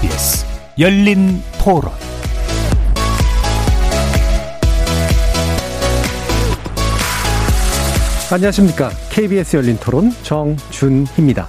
KBS 열린 토론 안녕하십니까. KBS 열린 토론 정준희입니다.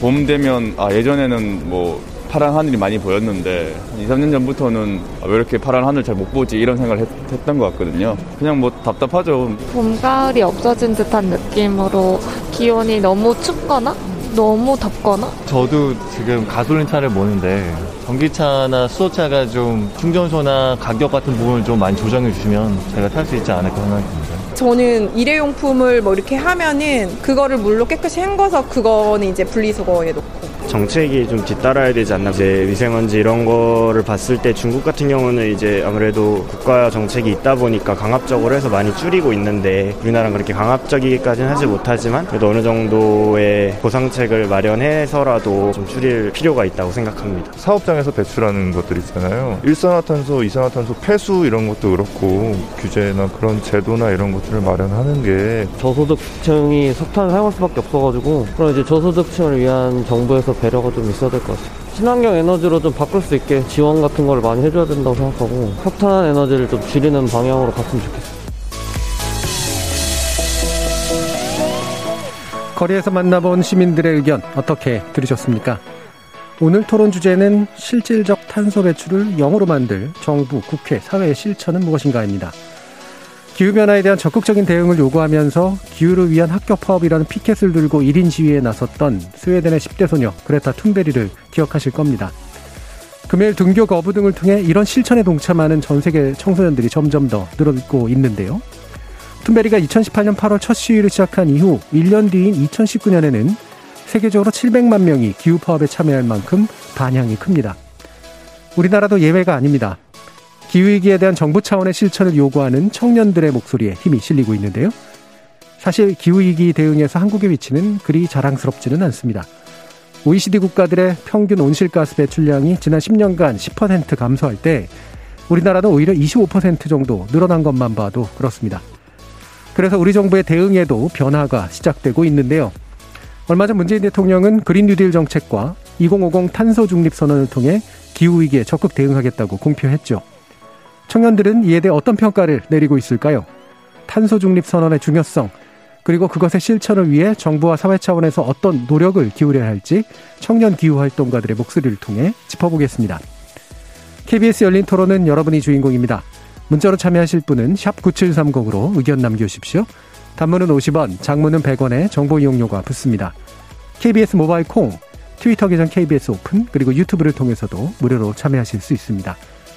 봄 되면 아 예전에는 뭐 파란 하늘이 많이 보였는데 2, 3년 전부터는 왜 이렇게 파란 하늘 잘 못 보지 이런 생각을 했, 던것 같거든요. 그냥 뭐 답답하죠. 봄, 가을이 없어진 듯한 느낌으로 기온이 너무 춥거나 너무 덥거나 저도 지금 가솔린 차를 모는데 전기차나 수소차가 좀 충전소나 가격 같은 부분을 좀 많이 조정해 주시면 제가 탈 수 있지 않을까 생각이 듭니다. 저는 일회용품을 뭐 이렇게 하면은 그거를 물로 깨끗이 헹궈서 그거는 이제 분리수거에 놓고 정책이 좀 뒤따라야 되지 않나. 이제 미세먼지 이런 거를 봤을 때 중국 같은 경우는 이제 아무래도 국가 정책이 있다 보니까 강압적으로 해서 많이 줄이고 있는데 우리나라는 그렇게 강압적이기까지는 하지 못하지만 그래도 어느 정도의 보상책을 마련해서라도 좀 줄일 필요가 있다고 생각합니다. 사업장에서 배출하는 것들 있잖아요. 일산화탄소, 이산화탄소 폐수 이런 것도 그렇고 규제나 그런 제도나 이런 것들을 마련하는 게 저소득층이 석탄을 사용할 수밖에 없어가지고 그럼 이제 저소득층을 위한 정부에서 배려가 좀 있어야 될 것 같아요. 친환경 에너지로 좀 바꿀 수 있게 지원 같은 걸 많이 해줘야 된다고 생각하고 석탄 에너지를 좀 줄이는 방향으로 갔으면 좋겠어요. 거리에서 만나본 시민들의 의견 어떻게 들으셨습니까? 오늘 토론 주제는 실질적 탄소 배출을 0으로 만들 정부, 국회, 사회의 실천은 무엇인가입니다. 기후변화에 대한 적극적인 대응을 요구하면서 기후를 위한 학교 파업이라는 피켓을 들고 1인 시위에 나섰던 스웨덴의 10대 소녀 그레타 툰베리를 기억하실 겁니다. 금요일 등교 거부 등을 통해 이런 실천에 동참하는 전 세계 청소년들이 점점 더 늘어나고 있는데요. 툰베리가 2018년 8월 첫 시위를 시작한 이후 1년 뒤인 2019년에는 세계적으로 700만 명이 기후 파업에 참여할 만큼 반향이 큽니다. 우리나라도 예외가 아닙니다. 기후위기에 대한 정부 차원의 실천을 요구하는 청년들의 목소리에 힘이 실리고 있는데요. 사실 기후위기 대응에서 한국의 위치는 그리 자랑스럽지는 않습니다. OECD 국가들의 평균 온실가스 배출량이 지난 10년간 10% 감소할 때 우리나라는 오히려 25% 정도 늘어난 것만 봐도 그렇습니다. 그래서 우리 정부의 대응에도 변화가 시작되고 있는데요. 얼마 전 문재인 대통령은 그린 뉴딜 정책과 2050 탄소 중립 선언을 통해 기후 위기에 적극 대응하겠다고 공표했죠. 청년들은 이에 대해 어떤 평가를 내리고 있을까요? 탄소 중립 선언의 중요성, 그리고 그것의 실천을 위해 정부와 사회 차원에서 어떤 노력을 기울여야 할지 청년 기후 활동가들의 목소리를 통해 짚어보겠습니다. KBS 열린 토론은 여러분이 주인공입니다. 문자로 참여하실 분은 9730으로 의견 남겨주십시오. 단문은 50원, 장문은 100원에 정보 이용료가 붙습니다. KBS 모바일 콩, 트위터 계정 KBS 오픈, 그리고 유튜브를 통해서도 무료로 참여하실 수 있습니다.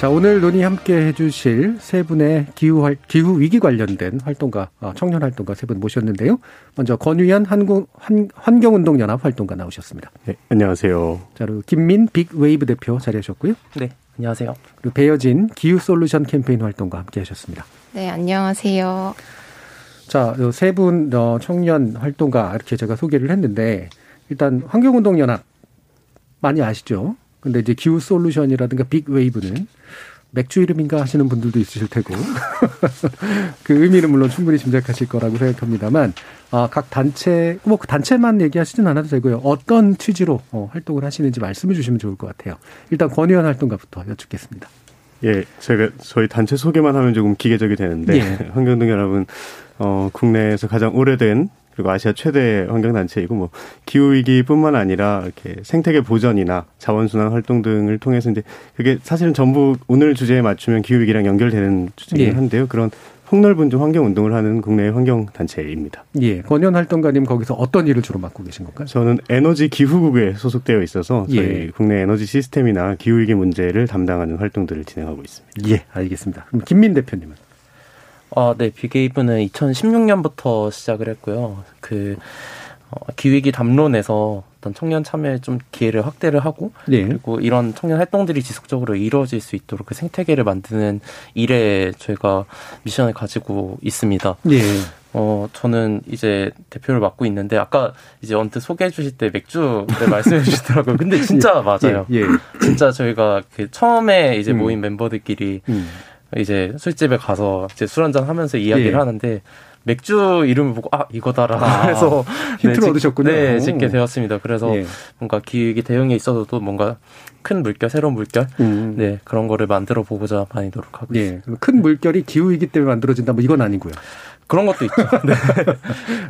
자, 오늘 논의 함께 해주실 세 분의 기후, 활, 기후 위기 관련된 활동가, 어, 청년 활동가 세 분 모셨는데요. 먼저 권유현 한국, 환, 환경운동연합 활동가 나오셨습니다. 네, 안녕하세요. 자, 그리고 김민 빅웨이브 대표 자리하셨고요. 네, 안녕하세요. 그리고 배여진 기후 솔루션 캠페인 활동가 함께 하셨습니다. 네, 안녕하세요. 자, 세 분, 어, 청년 활동가 이렇게 제가 소개를 했는데, 일단 환경운동연합 많이 아시죠? 근데 이제 기후 솔루션이라든가 빅웨이브는 맥주 이름인가 하시는 분들도 있으실 테고 그 의미는 물론 충분히 짐작하실 거라고 생각합니다만 아, 각 단체 뭐 그 단체만 얘기하시진 않아도 되고요 어떤 취지로 어, 활동을 하시는지 말씀해 주시면 좋을 것 같아요 일단 권위원 활동가부터 여쭙겠습니다. 예, 제가 저희 단체 소개만 하면 조금 기계적이 되는데 예. 환경동 여러분 어, 국내에서 가장 오래된 그리고 아시아 최대 환경단체이고 뭐 기후위기뿐만 아니라 이렇게 생태계 보전이나 자원순환 활동 등을 통해서 이제 그게 사실은 전부 오늘 주제에 맞추면 기후위기랑 연결되는 주제긴 예. 한데요. 그런 폭넓은 좀 환경 운동을 하는 국내 환경 단체입니다. 예. 권현 활동가님 거기서 어떤 일을 주로 맡고 계신 건가요? 저는 에너지 기후국에 소속되어 있어서 저희 예. 국내 에너지 시스템이나 기후 위기 문제를 담당하는 활동들을 진행하고 있습니다. 예, 알겠습니다. 그럼 김민 대표님은? 어, 네, 빅웨이브는 2016년부터 시작을 했고요. 그, 어, 기획이 담론에서 어떤 청년 참여에 좀 기회를 확대를 하고 예. 그리고 이런 청년 활동들이 지속적으로 이루어질 수 있도록 그 생태계를 만드는 일에 저희가 미션을 가지고 있습니다. 예. 어, 저는 이제 대표를 맡고 있는데, 아까 이제 언뜻 소개해 주실 때 맥주를 말씀해 주시더라고요. 근데 진짜 예. 맞아요. 예. 예. 진짜 저희가 그 처음에 이제 음. 모인 멤버들끼리 음. 이제 술집에 가서 이제 술 한잔 하면서 이야기를 예. 하는데, 맥주 이름을 보고 아 이거다라 아, 해서 힌트를 짓- 얻으셨군요. 네 오. 짓게 되었습니다. 그래서 예. 뭔가 기획이 대응에 있어서도 뭔가 큰 물결 새로운 물결 음. 네 그런 거를 만들어 보고자 많이 노력하고 있습니다. 예. 그럼 큰 물결이 기후위기 때문에 만들어진다, 뭐 이건 아니고요. 그런 것도 있죠. 네.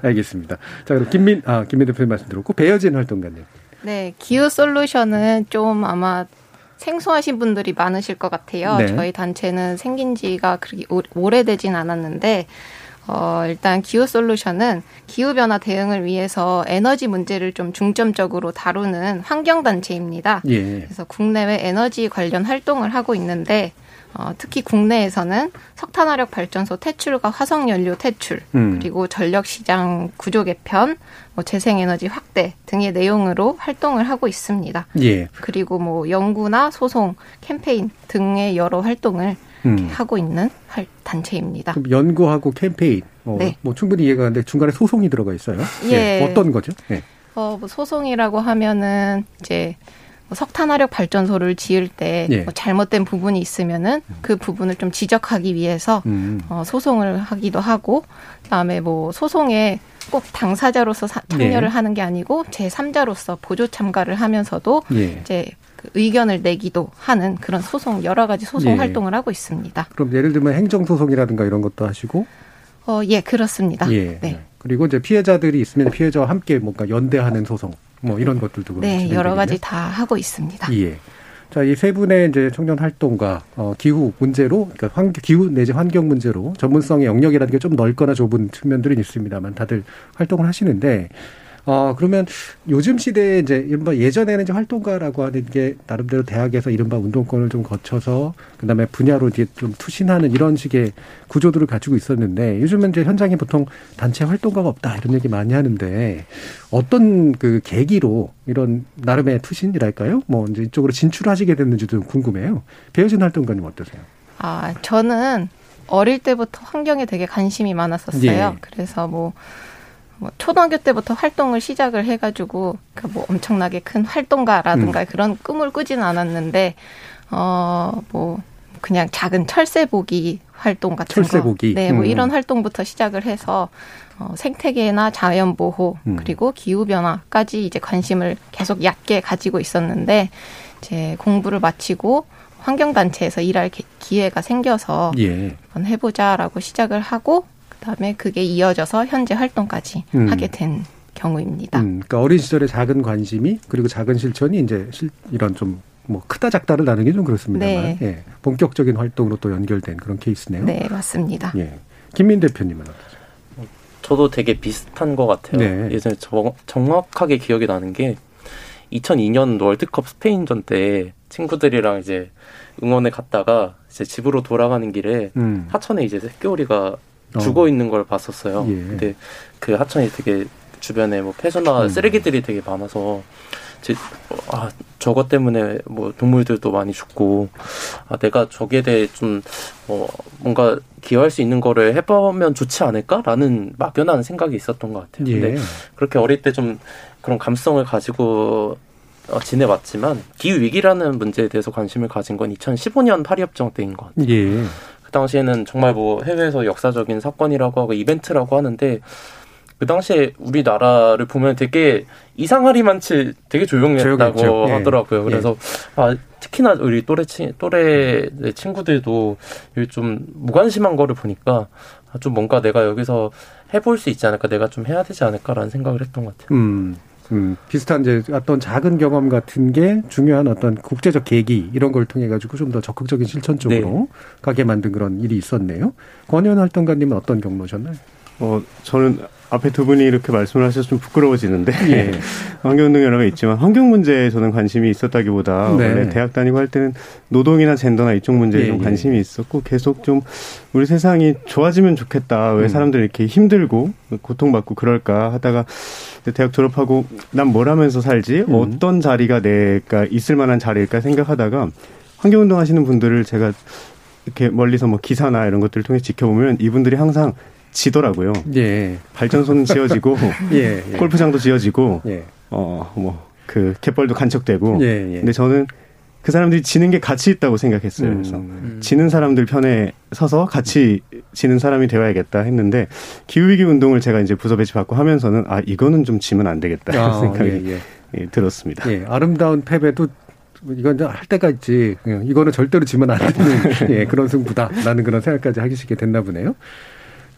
알겠습니다. 자, 그럼 김민, 아, 김민 대표님 말씀 들었고, 배여진 활동가님. 네, 기후 솔루션은 좀 아마 생소하신 분들이 많으실 것 같아요. 네. 저희 단체는 생긴 지가 그렇게 오- 오래되진 않았는데, 어, 일단 기후 솔루션은 기후 변화 대응을 위해서 에너지 문제를 좀 중점적으로 다루는 환경 단체입니다. 예. 그래서 국내외 에너지 관련 활동을 하고 있는데, 어, 특히 국내에서는 석탄화력 발전소 퇴출과 화석연료 퇴출, 음. 그리고 전력시장 구조 개편, 뭐 재생에너지 확대 등의 내용으로 활동을 하고 있습니다. 예. 그리고 뭐 연구나 소송, 캠페인 등의 여러 활동을 음. 하고 있는 활- 단체입니다. 연구하고 캠페인, 어, 네. 뭐 충분히 이해가 가는데 중간에 소송이 들어가 있어요. 예. 어떤 거죠? 예. 어, 뭐 소송이라고 하면은 이제 뭐 석탄화력 발전소를 지을 때 예. 뭐 잘못된 부분이 있으면은 그 부분을 좀 지적하기 위해서 음. 어, 소송을 하기도 하고 그다음에 뭐 소송에 꼭 당사자로서 사- 참여를 예. 하는 게 아니고 제 3자로서 보조 참가를 하면서도 예. 이제 그 의견을 내기도 하는 그런 소송 여러 가지 소송 예. 활동을 하고 있습니다. 그럼 예를 들면 행정 소송이라든가 이런 것도 하시고, 어, 예, 그렇습니다. 예. 네. 그리고 이제 피해자들이 있으면 피해자와 함께 뭔가 연대하는 소송, 뭐 이런 것들도 네. 여러 가지 다 하고 있습니다. 예. 자, 이 세 분의 이제 청년 활동과 어, 기후 문제로, 그러니까 환, 기후 내지 환경 문제로 전문성의 영역이라는 게 좀 넓거나 좁은 측면들은 있습니다만 다들 활동을 하시는데, 어, 그러면 요즘 시대에 이제 이른바 예전에는 이제 활동가라고 하는 게 나름대로 대학에서 이른바 운동권을 좀 거쳐서 그다음에 분야로 이제 좀 투신하는 이런 식의 구조들을 가지고 있었는데 요즘은 이제 현장에 보통 단체 활동가가 없다 이런 얘기 많이 하는데 어떤 그 계기로 이런 나름의 투신이랄까요? 뭐 이제 이쪽으로 진출하시게 됐는지도 좀 궁금해요. 배우진 활동가님 어떠세요? 아, 저는 어릴 때부터 환경에 되게 관심이 많았었어요. 예. 그래서 뭐, 뭐 초등학교 때부터 활동을 시작을 해가지고 그뭐 엄청나게 큰 활동가라든가 음. 그런 꿈을 꾸지는 않았는데 어뭐 그냥 작은 철새보기 활동 같은 철새보기? 거, 네, 뭐 음. 이런 활동부터 시작을 해서 어, 생태계나 자연 보호 음. 그리고 기후 변화까지 이제 관심을 계속 얕게 가지고 있었는데 이제 공부를 마치고 환경단체에서 일할 기- 기회가 생겨서 예. 한번 해보자라고 시작을 하고 그다음에 그게 이어져서 현재 활동까지 음. 하게 된 경우입니다. 음, 그러니까 어린 시절의 작은 관심이 그리고 작은 실천이 이제 실, 이런 좀 뭐 크다 작다를 나누기 좀 그렇습니다만 네. 예, 본격적인 활동으로 또 연결된 그런 케이스네요. 네, 맞습니다. 예. 김민 대표님은 어떠세요? 저도 되게 비슷한 것 같아요. 네. 예전에 저, 정확하게 기억이 나는 게 2002년 월드컵 스페인전 때 친구들이랑 이제 응원에 갔다가 이제 집으로 돌아가는 길에 음. 하천에 이제 새끼오리가 어. 죽어 있는 걸 봤었어요. 예. 근데 그 하천이 되게 주변에 뭐 폐수나 음. 쓰레기들이 되게 많아서 제, 아 저것 때문에 뭐 동물들도 많이 죽고 아 내가 저기에 대해 좀 어, 뭔가 기여할 수 있는 거를 해보면 좋지 않을까라는 막연한 생각이 있었던 것 같아요. 예. 근데 그렇게 어릴 때 좀 그런 감성을 가지고 어, 지내왔지만 기후 위기라는 문제에 대해서 관심을 가진 건 2015년 파리 협정 때인 것 같아요. 예. 그 당시에는 정말 뭐 해외에서 역사적인 사건이라고 하고 이벤트라고 하는데 그 당시에 우리나라를 보면 되게 이상하리만치 되게 조용했다고 조용했죠. 예. 하더라고요. 그래서 아, 특히나 우리 또래 친 또래 친구들도 좀 무관심한 거를 보니까 아, 좀 뭔가 내가 여기서 해볼 수 있지 않을까, 내가 좀 해야 되지 않을까라는 생각을 했던 것 같아요. 음. 음, 비슷한 이제 어떤 작은 경험 같은 게 중요한 어떤 국제적 계기 이런 걸 통해 가지고 좀 더 적극적인 실천 쪽으로 가게 만든 그런 일이 있었네요. 권현 활동가님은 어떤 경로셨나요? 어, 저는 앞에 두 분이 이렇게 말씀을 하셔서 좀 부끄러워지는데 예. 환경운동 여러 가 있지만 환경 문제에 저는 관심이 있었다기보다 네. 원래 대학 다니고 할 때는 노동이나 젠더나 이쪽 문제에 예, 좀 예. 관심이 있었고 계속 좀 우리 세상이 좋아지면 좋겠다 왜 음. 사람들이 이렇게 힘들고 고통받고 그럴까 하다가 대학 졸업하고 난 뭘 하면서 살지 음. 어떤 자리가 내가 있을 만한 자리일까 생각하다가 환경운동 하시는 분들을 제가 이렇게 멀리서 뭐 기사나 이런 것들을 통해 지켜보면 이분들이 항상 지더라고요. 예. 발전소는 지어지고 예, 예. 골프장도 지어지고 예. 어뭐 그 갯벌도 간척되고 예, 예. 근데 저는 그 사람들이 지는 게 가치 있다고 생각했어요. 그래서 음. 지는 사람들 편에 서서 같이 지는 사람이 되어야겠다 했는데 기후위기 운동을 제가 이제 부서 배치 받고 하면서는 아 이거는 좀 지면 안 되겠다 이런 아, 생각이 예, 들었습니다. 예, 아름다운 패배도 이건 할. 예, 이거는 절대로 지면 안 되는 예, 그런 승부다라는 그런 생각까지 하시게 됐나 보네요.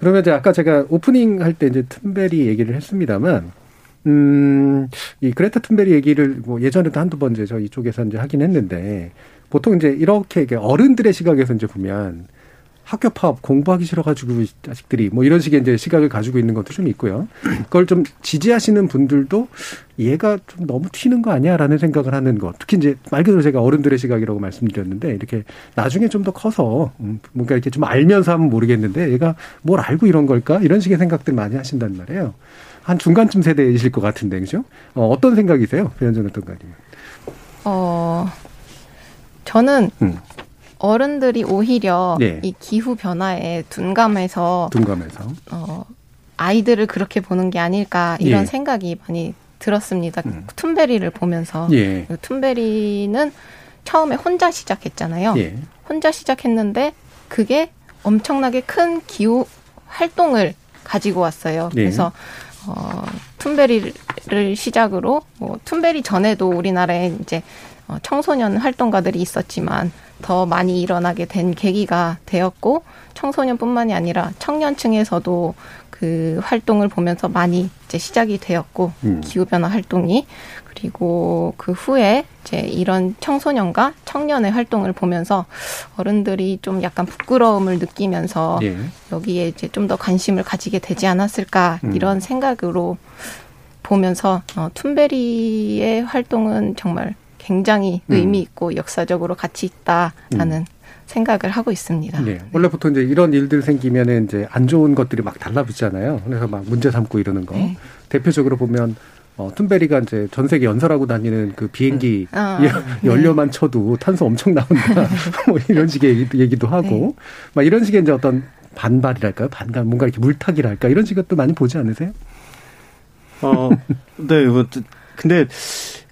그러면 이제 아까 제가 오프닝 할 때 이제 툰베리 얘기를 했습니다만, 음, 이 그레타 툰베리 얘기를 뭐 예전에도 한두 번 이제 저희 쪽에서 이제 하긴 했는데, 보통 이제 이렇게 어른들의 시각에서 이제 보면 학교 파업 공부하기 싫어가지고 이 자식들이 뭐 이런 식의 이제 시각을 가지고 있는 것도 좀 있고요. 그걸 좀 지지하시는 분들도 얘가 좀 너무 튀는 거 아니야라는 생각을 하는 것. 특히 이제 말 그대로 제가 어른들의 시각이라고 말씀드렸는데 이렇게 나중에 좀 더 커서 음, 뭔가 이렇게 좀 알면서 하면 모르겠는데 얘가 뭘 알고 이런 걸까 이런 식의 생각들 많이 하신단 말이에요. 한 중간쯤 세대이실 것 같은데 그죠? 어, 어떤 생각이세요, 배현정 어떤 가님? 어, 저는 음. 어른들이 오히려 예. 이 기후 변화에 둔감해서 둔감해서 어, 아이들을 그렇게 보는 게 아닐까 이런 예. 생각이 많이 들었습니다. 툰베리를 보면서 예. 그 툰베리는 처음에 혼자 시작했잖아요. 예. 혼자 시작했는데 그게 엄청나게 큰 기후 활동을 가지고 왔어요. 예. 그래서 어, 툰베리를 시작으로 뭐 툰베리 전에도 우리나라에 이제 어, 청소년 활동가들이 있었지만 더 많이 일어나게 된 계기가 되었고 청소년뿐만이 아니라 청년층에서도 그 활동을 보면서 많이 이제 시작이 되었고 음. 기후 변화 활동이 그리고 그 후에 이제 이런 청소년과 청년의 활동을 보면서 어른들이 좀 약간 부끄러움을 느끼면서 예. 여기에 이제 좀 더 관심을 가지게 되지 않았을까 음. 이런 생각으로 보면서 어, 툰베리의 활동은 정말 굉장히 음. 의미 있고 역사적으로 가치 있다라는 생각을 하고 있습니다. 예. 원래 보통 이제 이런 일들 생기면은 이제 안 좋은 것들이 막 달라붙잖아요. 그래서 막 문제 삼고 이러는 거. 네. 대표적으로 보면 어, 툰베리가 이제 전 세계 연설하고 다니는 그 비행기 아, 예, 네. 연료만 쳐도 탄소 엄청 나온다. 뭐 이런 식의 얘기도, 얘기도 하고 네. 막 이런 식의 이제 어떤 반발이랄까요? 반감, 뭔가 이렇게 물타기랄까? 이런 식의 것도 많이 보지 않으세요? 어, 네, 뭐, 근데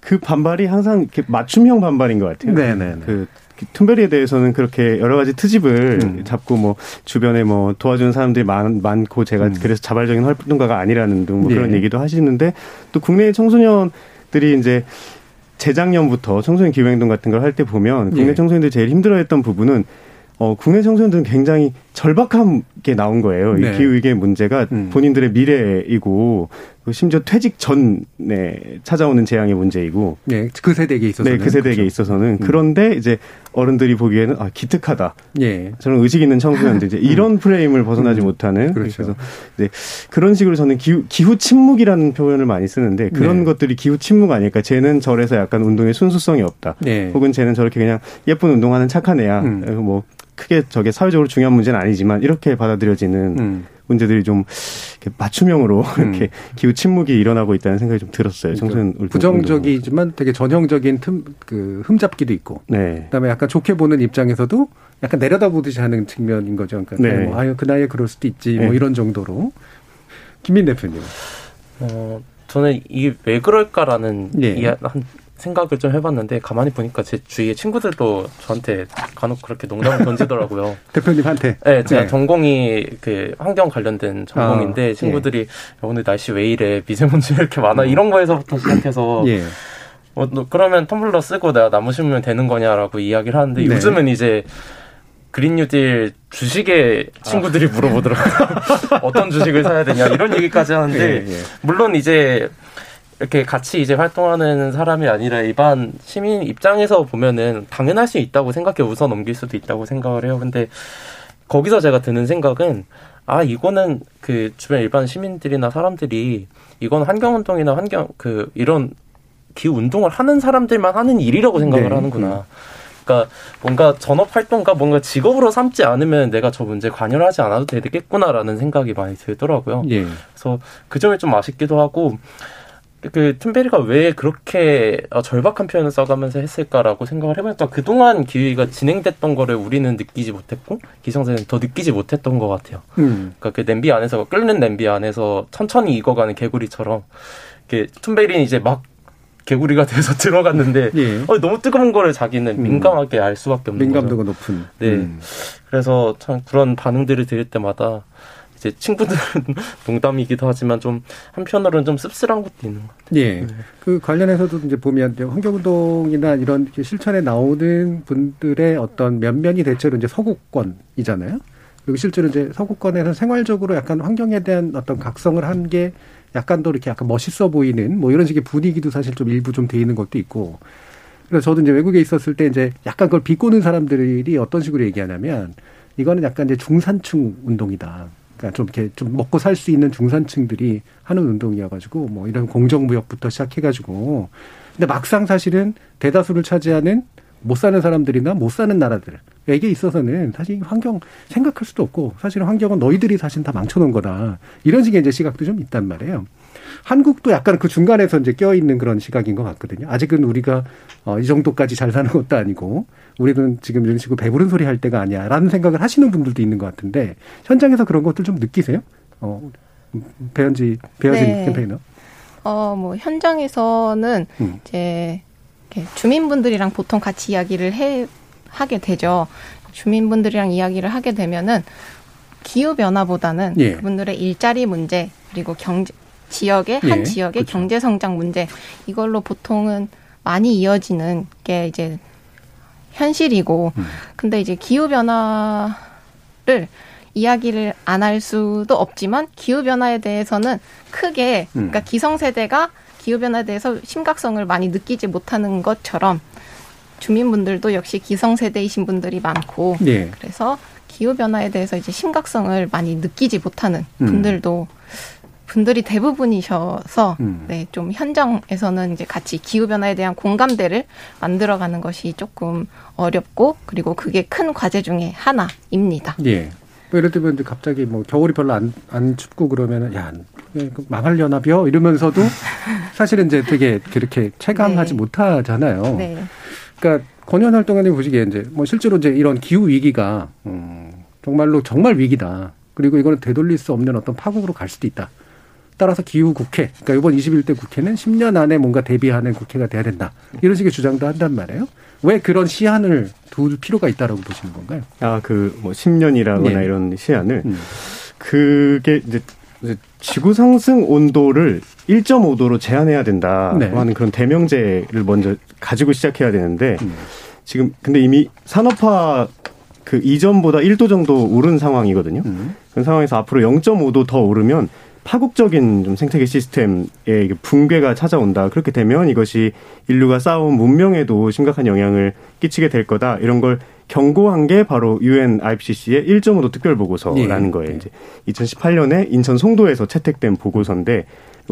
그 반발이 항상 이렇게 맞춤형 반발인 것 같아요. 네네네. 그 툰베리에 대해서는 그렇게 여러 가지 트집을 음. 잡고 뭐 주변에 뭐 도와주는 사람들이 많, 많고 제가 음. 그래서 자발적인 활동가가 아니라는 등뭐 그런 예. 얘기도 하시는데 또 국내 청소년들이 이제 재작년부터 청소년 기후행동 같은 걸 할 때 보면 국내 예. 청소년들이 제일 힘들어했던 부분은 어, 국내 청소년들은 굉장히 절박하게 나온 거예요. 네. 이 기후위기의 문제가 음. 본인들의 미래이고 그 심지어 퇴직 전에 찾아오는 재앙의 문제이고 네, 그 세대에게 있어서는. 네, 그 세대에게 그렇죠. 있어서는 그런데 이제 어른들이 보기에는 아 기특하다. 예. 저는 의식 있는 청소년들 이제 이런 프레임을 벗어나지 음. 못하는 그렇죠. 그래서 이제 그런 식으로 저는 기후, 기후 침묵이라는 표현을 많이 쓰는데 그런 네. 것들이 기후 침묵 아닐까. 쟤는 저래서 약간 운동의 순수성이 없다. 네. 혹은 쟤는 저렇게 그냥 예쁜 운동하는 착한 애야. 음. 뭐 크게 저게 사회적으로 중요한 문제는 아니지만 이렇게 받아들여지는 음. 문제들이 좀 이렇게 맞춤형으로 이렇게 기후 침묵이 일어나고 있다는 생각이 좀 들었어요. 청소년 그러니까 부정적이지만 되게 전형적인 틈, 그 흠잡기도 있고. 네. 그다음에 약간 좋게 보는 입장에서도 약간 내려다보듯이 하는 측면인 거죠. 그러니까 네. 뭐 아유 그 나이에 그럴 수도 있지 뭐 네. 이런 정도로. 김민 대표님. 어, 저는 이게 왜 그럴까라는 예. 이야, 한 생각을 좀 해봤는데 가만히 보니까 제 주위의 친구들도 저한테 간혹 그렇게 농담을 던지더라고요. 대표님한테. 네, 제가 네. 전공이 그 환경 관련된 전공인데 아, 친구들이 야, 오늘 날씨 왜 이래 미세먼지 왜 이렇게 많아 이런 거에서부터 시작해서 예. 어, 너 그러면 텀블러 쓰고 내가 나무 심으면 되는 거냐라고 이야기를 하는데 네. 요즘은 이제 그린 뉴딜 주식에 친구들이 아. 물어보더라고요. 어떤 주식을 사야 되냐 이런 얘기까지 하는데 예, 예. 물론 이제 이렇게 같이 이제 활동하는 사람이 아니라 일반 시민 입장에서 보면은 당연할 수 있다고 생각해 웃어 넘길 수도 있다고 생각을 해요. 근데 거기서 제가 드는 생각은 아 이거는 그 주변 일반 시민들이나 사람들이 이건 환경 운동이나 환경 그 이런 기후 운동을 하는 사람들만 하는 일이라고 생각을 네. 하는구나. 그러니까 뭔가 전업 활동가 뭔가 직업으로 삼지 않으면 내가 저 문제에 관여를 하지 않아도 되겠구나라는 생각이 많이 들더라고요. 예. 그래서 그 점이 좀 아쉽기도 하고 그 툰베리가 왜 그렇게 어, 절박한 표현을 써가면서 했을까라고 생각을 해보니까 그동안 기후위가 진행됐던 거를 우리는 느끼지 못했고 기성세는 더 느끼지 못했던 것 같아요. 음. 그러니까 그 냄비 안에서 끓는 냄비 안에서 천천히 익어가는 개구리처럼 이렇게 툰베리는 이제 막 개구리가 돼서 들어갔는데 예. 어, 너무 뜨거운 거를 자기는 민감하게 알 수밖에 없는 민감도가 거죠. 높은. 네. 음. 그래서 참 그런 반응들을 들을 때마다 이제 친구들은 농담이기도 하지만 좀 한편으로는 좀 씁쓸한 것도 있는 것 같아요. 예. 그 관련해서도 이제 보면 환경운동이나 이런 실천에 나오는 분들의 어떤 면면이 대체로 이제 서구권이잖아요. 그리고 실제로 이제 서구권에서 생활적으로 약간 환경에 대한 어떤 각성을 한 게 약간 더 이렇게 약간 멋있어 보이는 뭐 이런 식의 분위기도 사실 좀 일부 좀 돼 있는 것도 있고. 그래서 저도 이제 외국에 있었을 때 이제 약간 그걸 비꼬는 사람들이 어떤 식으로 얘기하냐면 이거는 약간 이제 중산층 운동이다. 그러니까 좀 이렇게 좀 먹고 살 수 있는 중산층들이 하는 운동이어가지고 뭐 이런 공정무역부터 시작해가지고 근데 막상 사실은 대다수를 차지하는 못 사는 사람들이나 못 사는 나라들에게 있어서는 사실 환경 생각할 수도 없고 사실은 환경은 너희들이 사실 다 망쳐놓은 거다 이런 식의 이제 시각도 좀 있단 말이에요. 한국도 약간 그 중간에서 이제 껴있는 그런 시각인 것 같거든요. 아직은 우리가 어, 이 정도까지 잘 사는 것도 아니고 우리는 지금 이런 식으로 배부른 소리 할 때가 아니야라는 생각을 하시는 분들도 있는 것 같은데 현장에서 그런 것들 좀 느끼세요? 어, 배현지 배현진 네. 캠페이너. 어, 뭐, 현장에서는 음. 이제 주민분들이랑 보통 같이 이야기를 해, 하게 되죠. 주민분들이랑 이야기를 하게 되면은 기후 변화보다는 예. 그분들의 일자리 문제, 그리고 경제, 지역의, 한 예, 지역의 그렇죠. 경제 성장 문제, 이걸로 보통은 많이 이어지는 게 이제 현실이고, 음. 근데 이제 기후 변화를 이야기를 안 할 수도 없지만 기후 변화에 대해서는 크게 음. 그러니까 기성 세대가 기후 변화에 대해서 심각성을 많이 느끼지 못하는 것처럼 주민분들도 역시 기성 세대이신 분들이 많고 예. 그래서 기후 변화에 대해서 이제 심각성을 많이 느끼지 못하는 음. 분들도 분들이 대부분이셔서 음. 네, 좀 현장에서는 이제 같이 기후 변화에 대한 공감대를 만들어 가는 것이 조금 어렵고 그리고 그게 큰 과제 중에 하나입니다. 예. 뭐 예를 들면 이제 갑자기 뭐 겨울이 별로 안, 안 춥고 그러면은 야그 망하려나벼 이러면서도 사실은 이제 되게 그렇게 체감하지 못하잖아요. 네. 그러니까 권연 활동가님 보시기에 이제 뭐 실제로 이제 이런 기후 위기가 음, 정말로 정말 위기다. 그리고 이거는 되돌릴 수 없는 어떤 파국으로 갈 수도 있다. 따라서 기후 국회, 그러니까 이번 21대 국회는 10년 안에 뭔가 대비하는 국회가 돼야 된다. 이런 식의 주장도 한단 말이에요. 왜 그런 시한을 둘 필요가 있다라고 보시는 건가요? 아, 그, 뭐, 10년이라거나 예. 이런 시한을. 음. 그게 이제, 지구 상승 온도를 1.5도로 제한해야 된다 네. 하는 그런 대명제를 먼저 가지고 시작해야 되는데 음. 지금 근데 이미 산업화 그 이전보다 1도 정도 오른 상황이거든요. 음. 그런 상황에서 앞으로 0.5도 더 오르면 파국적인 좀 생태계 시스템의 붕괴가 찾아온다. 그렇게 되면 이것이 인류가 쌓아온 문명에도 심각한 영향을 끼치게 될 거다. 이런 걸 경고한 게 바로 UN IPCC의 1.5도 특별 보고서라는 예. 거예요. 이제 2018년에 인천 송도에서 채택된 보고서인데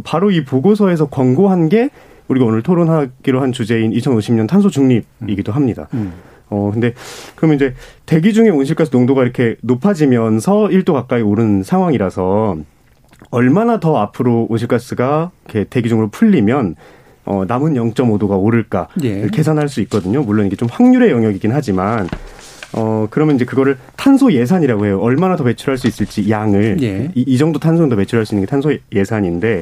바로 이 보고서에서 권고한 게 우리가 오늘 토론하기로 한 주제인 2050년 탄소 중립이기도 합니다. 음. 어, 근데, 그러면 이제 대기 중에 온실가스 농도가 이렇게 높아지면서 1도 가까이 오른 상황이라서 얼마나 더 앞으로 온실가스가 이렇게 대기 중으로 풀리면 어, 남은 0.5도가 오를까 예. 계산할 수 있거든요. 물론 이게 좀 확률의 영역이긴 하지만 어, 그러면 이제 그거를 탄소 예산이라고 해요. 얼마나 더 배출할 수 있을지 양을 예. 이, 이 정도 탄소는 더 배출할 수 있는 게 탄소 예산인데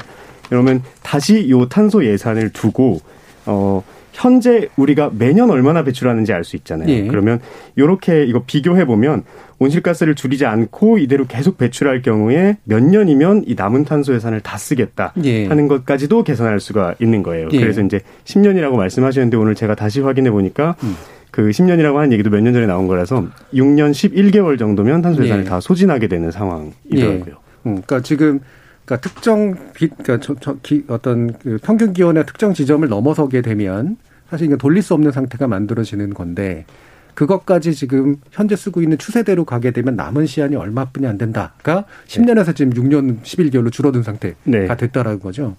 그러면 다시 요 탄소 예산을 두고 어 현재 우리가 매년 얼마나 배출하는지 알 수 있잖아요. 예. 그러면 요렇게 이거 비교해 보면 온실가스를 줄이지 않고 이대로 계속 배출할 경우에 몇 년이면 이 남은 탄소 예산을 다 쓰겠다 예. 하는 것까지도 계산할 수가 있는 거예요. 예. 그래서 이제 10년이라고 말씀하셨는데 오늘 제가 다시 확인해 보니까 음. 그 10년이라고 한 얘기도 몇 년 전에 나온 거라서 6년 11개월 정도면 탄소 예산을 예. 다 소진하게 되는 상황이더라고요. 음, 그러니까 지금 그러니까 특정 비, 그러니까 저, 저, 기, 어떤 그 평균 기온의 특정 지점을 넘어서게 되면 사실 이게 돌릴 수 없는 상태가 만들어지는 건데 그것까지 지금 현재 쓰고 있는 추세대로 가게 되면 남은 시한이 얼마뿐이 안 된다가 10년에서 지금 6년 11개월로 줄어든 상태가 네. 됐다라는 거죠.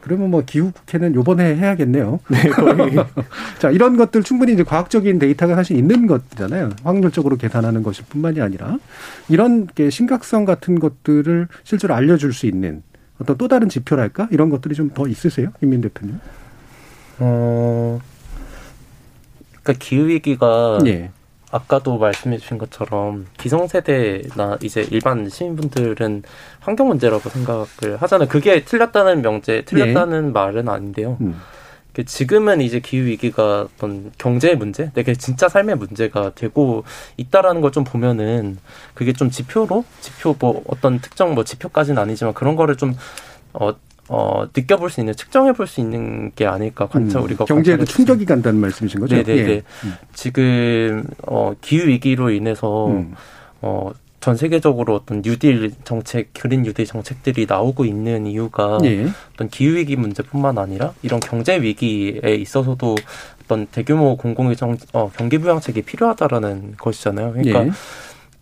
그러면 뭐 기후 국회는 요번에 해야겠네요. 네, 거의. 자, 이런 것들 충분히 이제 과학적인 데이터가 사실 있는 것잖아요. 확률적으로 계산하는 것일 뿐만이 아니라 이런 게 심각성 같은 것들을 실제로 알려 줄 수 있는 어떤 또 다른 지표랄까? 이런 것들이 좀 더 있으세요? 김민 대표님? 어, 그러니까 기후 위기가 예. 아까도 말씀해 주신 것처럼 기성세대나 이제 일반 시민분들은 환경 문제라고 생각을 하잖아요. 그게 틀렸다는 명제, 틀렸다는 말은 아닌데요. 음. 그 지금은 이제 기후 위기가 어떤 경제 문제, 내게 진짜 삶의 문제가 되고 있다라는 걸 좀 보면은 그게 좀 지표로 지표 뭐 어떤 특정 뭐 지표까지는 아니지만 그런 거를 좀 어, 어, 느껴볼 수 있는, 측정해 볼 수 있는 게 아닐까, 관찰, 음, 우리가. 경제에도 충격이 간다는 말씀이신 거죠? 네네네. 예. 음. 지금, 어, 기후 위기로 인해서, 음. 어, 전 세계적으로 어떤 뉴딜 정책, 그린 뉴딜 정책들이 나오고 있는 이유가 예. 어떤 기후 위기 문제뿐만 아니라 이런 경제 위기에 있어서도 어떤 대규모 공공의 정, 어, 경기 부양책이 필요하다라는 것이잖아요. 그러니까 예.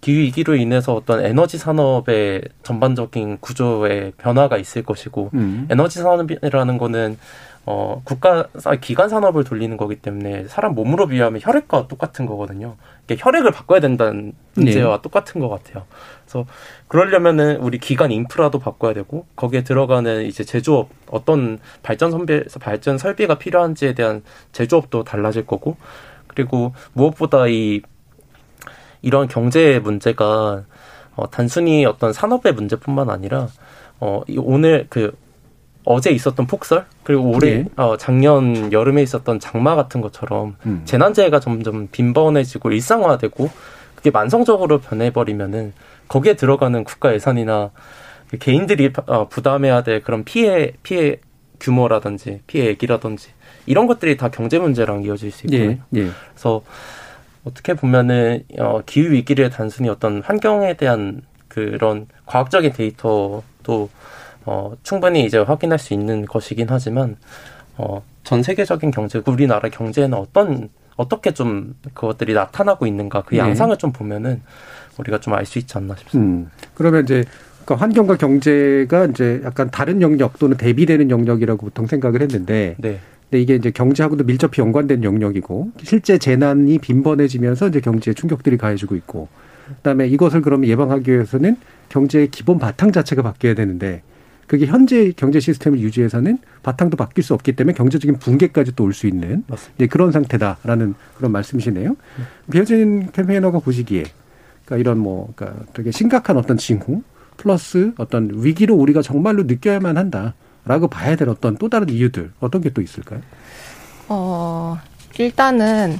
기후 위기로 인해서 어떤 에너지 산업의 전반적인 구조에 변화가 있을 것이고 음. 에너지 산업이라는 거는 어 국가 아, 기관 산업을 돌리는 거기 때문에 사람 몸으로 비하면 혈액과 똑같은 거거든요. 이게 혈액을 바꿔야 된다는 문제와 네. 똑같은 것 같아요. 그래서 그러려면은 우리 기관 인프라도 바꿔야 되고 거기에 들어가는 이제 제조업 어떤 발전 선비 발전 설비가 필요한지에 대한 제조업도 달라질 거고 그리고 무엇보다 이 이런 경제 문제가 어, 단순히 어떤 산업의 문제뿐만 아니라 어, 이 오늘 그 어제 있었던 폭설 그리고 올해 네. 어, 작년 여름에 있었던 장마 같은 것처럼 음. 재난재해가 점점 빈번해지고 일상화되고 그게 만성적으로 변해버리면은 거기에 들어가는 국가 예산이나 그 개인들이 어, 부담해야 될 그런 피해 피해 규모라든지 피해 액이라든지 이런 것들이 다 경제 문제랑 이어질 수 있거든요. 예. 예. 그래서 어떻게 보면은 어, 기후 위기를 단순히 어떤 환경에 대한 그런 과학적인 데이터도 어, 충분히 이제 확인할 수 있는 것이긴 하지만 어, 전 세계적인 경제, 우리나라 경제에는 어떤 어떻게 좀 그것들이 나타나고 있는가 그 네. 양상을 좀 보면은 우리가 좀 알 수 있지 않나 싶습니다. 음. 그러면 이제 그러니까 환경과 경제가 이제 약간 다른 영역 또는 대비되는 영역이라고 보통 생각을 했는데 네. 근데 이게 이제 경제하고도 밀접히 연관된 영역이고 실제 재난이 빈번해지면서 이제 경제에 충격들이 가해지고 있고 그다음에 이것을 그러면 예방하기 위해서는 경제의 기본 바탕 자체가 바뀌어야 되는데 그게 현재 경제 시스템을 유지해서는 바탕도 바뀔 수 없기 때문에 경제적인 붕괴까지 또 올 수 있는 이제 그런 상태다라는 그런 말씀이시네요. 비어진 캠페이너가 보시기에 그러니까 이런 뭐 그러니까 되게 심각한 어떤 징후 플러스 어떤 위기로 우리가 정말로 느껴야만 한다 라고 봐야 될 어떤 또 다른 이유들 어떤 게 또 있을까요? 어, 일단은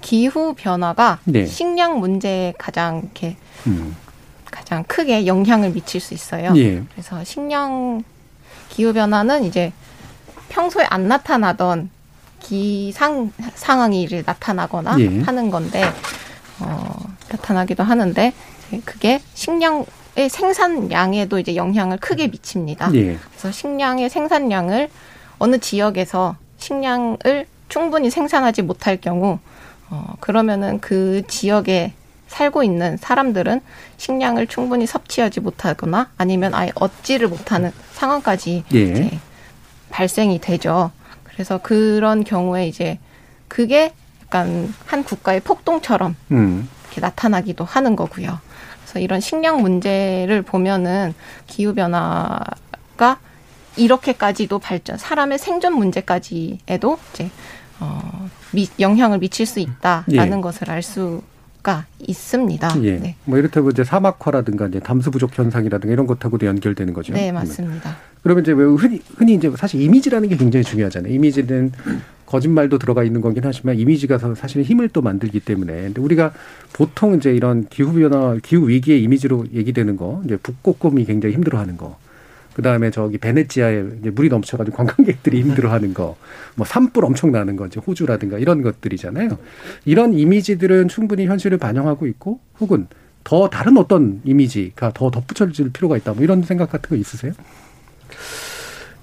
기후 변화가 네. 식량 문제에 가장 이렇게 음. 가장 크게 영향을 미칠 수 있어요. 예. 그래서 식량 기후 변화는 이제 평소에 안 나타나던 기상 상황이 나타나거나 예. 하는 건데 어, 나타나기도 하는데 그게 식량 의 생산량에도 이제 영향을 크게 미칩니다. 예. 그래서 식량의 생산량을 어느 지역에서 식량을 충분히 생산하지 못할 경우 어, 그러면은 그 지역에 살고 있는 사람들은 식량을 충분히 섭취하지 못하거나 아니면 아예 얻지를 못하는 상황까지 예. 이제 발생이 되죠. 그래서 그런 경우에 이제 그게 약간 한 국가의 폭동처럼 음. 이렇게 나타나기도 하는 거고요. 그래서 이런 식량 문제를 보면은 기후 변화가 이렇게까지도 발전, 사람의 생존 문제까지에도 이제 어, 미, 영향을 미칠 수 있다라는 예. 것을 알 수 가 있습니다. 예. 네. 뭐 이렇다고 이제 사막화라든가 이제 담수 부족 현상이라든가 이런 것하고도 연결되는 거죠. 네, 맞습니다. 그러면 이제 왜 흔히 흔히 이제 사실 이미지라는 게 굉장히 중요하잖아요. 이미지는 거짓말도 들어가 있는 거긴 하지만 이미지가 사실은 힘을 또 만들기 때문에 근데 우리가 보통 이제 이런 기후 변화, 기후 위기의 이미지로 얘기되는 거 이제 북극곰이 굉장히 힘들어하는 거. 그 다음에 저기 베네치아에 물이 넘쳐가지고 관광객들이 힘들어하는 거, 뭐 산불 엄청 나는 거, 이제 호주라든가 이런 것들이잖아요. 이런 이미지들은 충분히 현실을 반영하고 있고, 혹은 더 다른 어떤 이미지가 더 덧붙여질 필요가 있다. 뭐 이런 생각 같은 거 있으세요?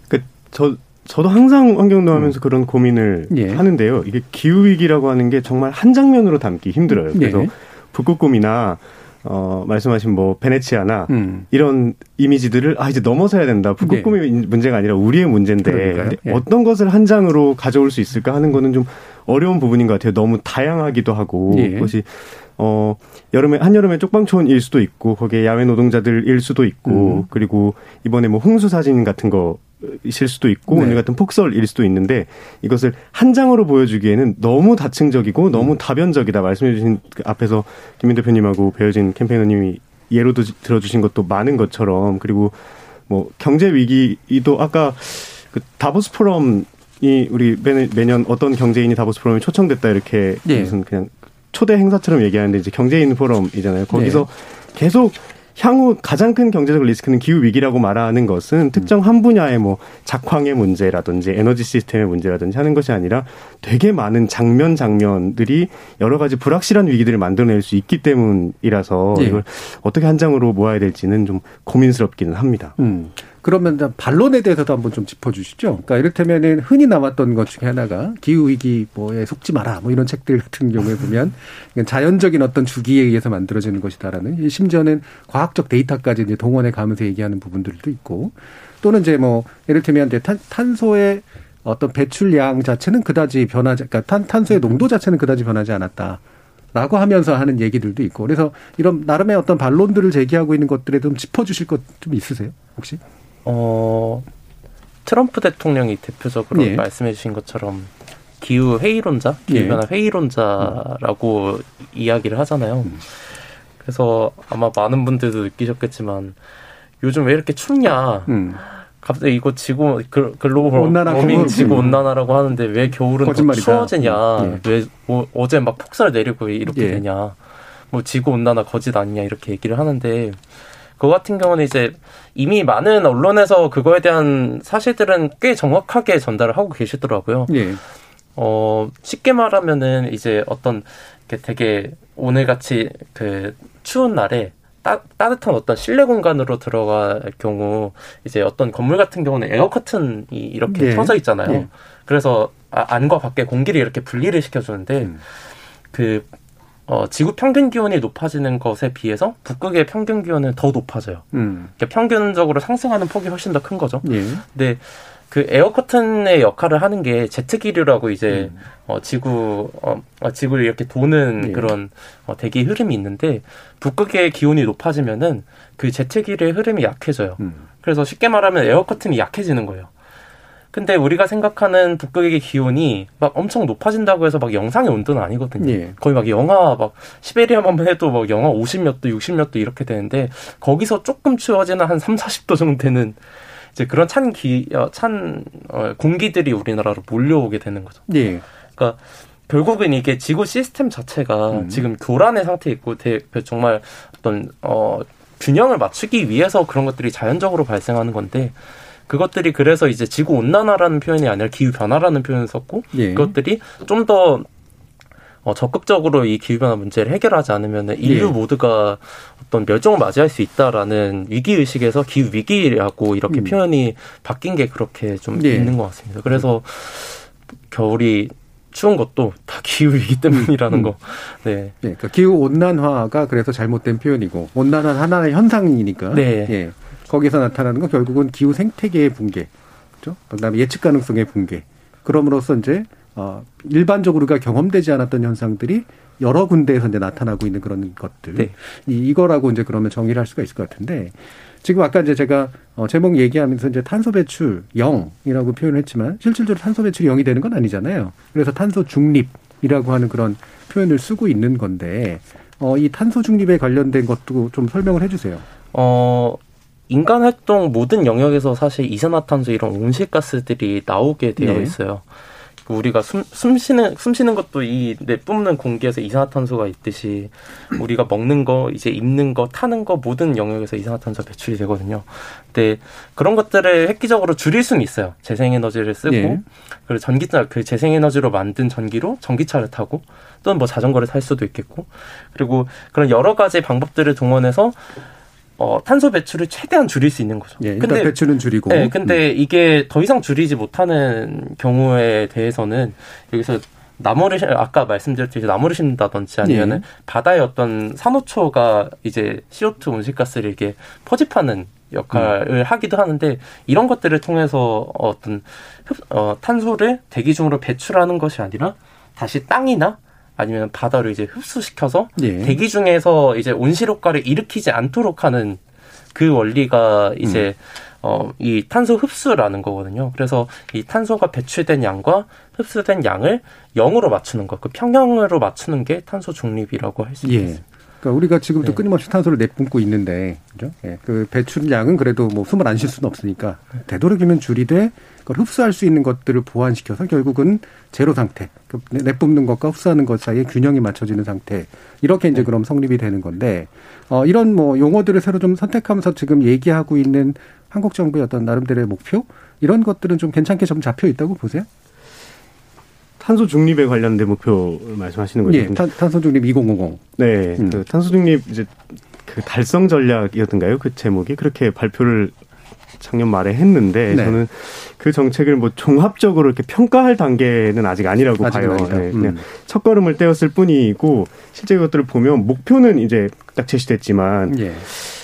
그, 저, 저도 항상 환경노 하면서 음. 그런 고민을 예. 하는데요. 이게 기후 위기라고 하는 게 정말 한 장면으로 담기 힘들어요. 그래서 예. 북극곰이나 어, 말씀하신 뭐 베네치아나 음. 이런 이미지들을 아 이제 넘어서야 된다. 북극곰의 네. 문제가 아니라 우리의 문제인데 네. 어떤 것을 한 장으로 가져올 수 있을까 하는 거는 좀 어려운 부분인 것 같아요. 너무 다양하기도 하고 예. 그것이 어 여름에 한여름에 쪽방촌일 수도 있고 거기에 야외 노동자들일 수도 있고 음. 그리고 이번에 뭐 홍수 사진 같은 거 이실 수도 있고 네. 오늘 같은 폭설일 수도 있는데 이것을 한 장으로 보여주기에는 너무 다층적이고 너무 음. 다변적이다 말씀해주신 그 앞에서 김민 대표님하고 배어진 캠페이너님이 예로 들어주신 것도 많은 것처럼 그리고 뭐 경제 위기도 아까 그 다보스 포럼 이 우리 매년 어떤 경제인이 다보스 포럼에 초청됐다 이렇게 네. 무슨 그냥 초대 행사처럼 얘기하는데 이제 경제인 포럼이잖아요. 거기서 네. 계속 향후 가장 큰 경제적 리스크는 기후 위기라고 말하는 것은 특정 한 분야의 뭐 작황의 문제라든지 에너지 시스템의 문제라든지 하는 것이 아니라 되게 많은 장면 장면들이 여러 가지 불확실한 위기들을 만들어낼 수 있기 때문이라서 네. 이걸 어떻게 한 장으로 모아야 될지는 좀 고민스럽기는 합니다. 음. 그러면 반론에 대해서도 한번 좀 짚어주시죠. 그러니까 이를테면은 흔히 나왔던 것 중에 하나가 기후 위기 뭐에 속지 마라 뭐 이런 책들 같은 경우에 보면 자연적인 어떤 주기에 의해서 만들어지는 것이다라는 심지어는 과학적 데이터까지 이제 동원해 가면서 얘기하는 부분들도 있고 또는 이제 뭐 예를들면 이제 탄, 탄소의 어떤 배출량 자체는 그다지 변하지 그러니까 탄, 탄소의 농도 자체는 그다지 변하지 않았다. 라고 하면서 하는 얘기들도 있고 그래서 이런 나름의 어떤 반론들을 제기하고 있는 것들에 좀 짚어주실 것 좀 있으세요 혹시? 어, 트럼프 대통령이 대표적으로 예. 말씀해 주신 것처럼 기후 회의론자, 기후 변화 예. 회의론자라고 음. 이야기를 하잖아요. 음. 그래서 아마 많은 분들도 느끼셨겠지만 요즘 왜 이렇게 춥냐? 음. 갑자기 이거 지구 글로벌 워밍 지구 온난화라고 하는데 왜 겨울은 더 추워지냐? 예. 왜 뭐, 어제 막 폭설 내리고 이렇게 예. 되냐? 뭐 지구 온난화 거짓 아니냐 이렇게 얘기를 하는데 그거 같은 경우는 이제 이미 많은 언론에서 그거에 대한 사실들은 꽤 정확하게 전달을 하고 계시더라고요. 예. 어, 쉽게 말하면은 이제 어떤 되게 오늘같이 그 추운 날에 따, 따뜻한 어떤 실내 공간으로 들어갈 경우 이제 어떤 건물 같은 경우는 에어 커튼이 이렇게 예. 켜져 있잖아요. 예. 그래서 아, 안과 밖에 공기를 이렇게 분리를 시켜주는데 음. 그 어, 지구 평균 기온이 높아지는 것에 비해서 북극의 평균 기온은 더 높아져요. 음. 그러니까 평균적으로 상승하는 폭이 훨씬 더 큰 거죠. 예. 근데 그 에어 커튼의 역할을 하는 게 제트 기류라고 이제 음. 어, 지구 어, 어, 지구를 이렇게 도는 예. 그런 어, 대기 흐름이 있는데 북극의 기온이 높아지면은 그 제트 기류의 흐름이 약해져요. 음. 그래서 쉽게 말하면 에어 커튼이 약해지는 거예요. 근데 우리가 생각하는 북극의 기온이 막 엄청 높아진다고 해서 막 영상의 온도는 아니거든요. 예. 거의 막 영하 막 시베리아만 해도 막 영하 50몇 도, 60몇 도 이렇게 되는데 거기서 조금 추워지는 한 3, 40도 정도 되는 이제 그런 찬 기, 어, 찬 어, 공기들이 우리나라로 몰려오게 되는 거죠. 예. 그러니까 결국은 이게 지구 시스템 자체가 음. 지금 교란의 상태에 있고 대, 정말 어떤 어 균형을 맞추기 위해서 그런 것들이 자연적으로 발생하는 건데 그것들이 그래서 이제 지구 온난화라는 표현이 아니라 기후 변화라는 표현을 썼고 예. 그것들이 좀더 어, 적극적으로 이 기후변화 문제를 해결하지 않으면 인류 예. 모두가 어떤 멸종을 맞이할 수 있다라는 위기의식에서 기후위기라고 이렇게 음. 표현이 바뀐 게 그렇게 좀 예. 있는 것 같습니다. 그래서 겨울이 추운 것도 다 기후이기 때문이라는 음. 거. 네. 네. 그러니까 기후 온난화가 그래서 잘못된 표현이고 온난화 하나의 현상이니까. 네. 예. 거기서 나타나는 건 결국은 기후 생태계의 붕괴, 그렇죠? 그다음에 예측 가능성의 붕괴. 그럼으로써 이제 어 일반적으로 우리가 경험되지 않았던 현상들이 여러 군데에서 이제 나타나고 있는 그런 것들. 네. 이, 이거라고 이제 그러면 정의를 할 수가 있을 것 같은데 지금 아까 이제 제가 어 제목 얘기하면서 이제 탄소 배출 0이라고 표현을 했지만 실질적으로 탄소 배출이 0이 되는 건 아니잖아요. 그래서 탄소 중립이라고 하는 그런 표현을 쓰고 있는 건데 어 이 탄소 중립에 관련된 것도 좀 설명을 해 주세요. 어 인간 활동 모든 영역에서 사실 이산화탄소 이런 온실가스들이 나오게 되어 네. 있어요. 우리가 숨, 숨 쉬는 숨 쉬는 것도 이 내뿜는 공기에서 이산화탄소가 있듯이 우리가 먹는 거 이제 입는 거 타는 거 모든 영역에서 이산화탄소 배출이 되거든요. 근데 그런 것들을 획기적으로 줄일 수는 있어요. 재생에너지를 쓰고 네. 그리고 전기차 그 재생에너지로 만든 전기로 전기차를 타고 또는 뭐 자전거를 탈 수도 있겠고 그리고 그런 여러 가지 방법들을 동원해서 어, 탄소 배출을 최대한 줄일 수 있는 거죠. 예, 일단 근데, 배출은 줄이고. 네, 근데 음. 이게 더 이상 줄이지 못하는 경우에 대해서는 여기서 나무를 아까 말씀드렸듯이 나무를 심는다든지 아니면은 예. 바다의 어떤 산호초가 이제 CO2 온실가스를 이렇게 포집하는 역할을 음. 하기도 하는데 이런 것들을 통해서 어떤 흡, 어, 탄소를 대기 중으로 배출하는 것이 아니라 다시 땅이나 아니면 바다로 이제 흡수시켜서 예. 대기 중에서 이제 온실 효과를 일으키지 않도록 하는 그 원리가 이제 음. 어, 이 탄소 흡수라는 거거든요. 그래서 이 탄소가 배출된 양과 흡수된 양을 0으로 맞추는 것, 그 평형으로 맞추는 게 탄소 중립이라고 할수 예. 있습니다. 그러니까 우리가 지금도 네. 끊임없이 탄소를 내뿜고 있는데, 그죠? 예. 그 배출량은 그래도 뭐 숨을 안 쉴 수는 없으니까 되도록이면 줄이되 그걸 흡수할 수 있는 것들을 보완시켜서 결국은 제로 상태, 그 내뿜는 것과 흡수하는 것 사이에 균형이 맞춰지는 상태. 이렇게 이제 네. 그럼 성립이 되는 건데, 어, 이런 뭐 용어들을 새로 좀 선택하면서 지금 얘기하고 있는 한국 정부의 어떤 나름대로의 목표 이런 것들은 좀 괜찮게 좀 잡혀 있다고 보세요? 탄소 중립에 관련된 목표 말씀하시는 거죠? 예, 탄, 소 중립 2050. 네, 음. 그 탄소 중립 이제 그 달성 전략이었던가요? 그 제목이 그렇게 발표를 작년 말에 했는데 네. 저는 그 정책을 뭐 종합적으로 이렇게 평가할 단계는 아직 아니라고 봐요. 네, 그냥 음. 첫 걸음을 떼었을 뿐이고 실제 그것들을 보면 목표는 이제 딱 제시됐지만 예.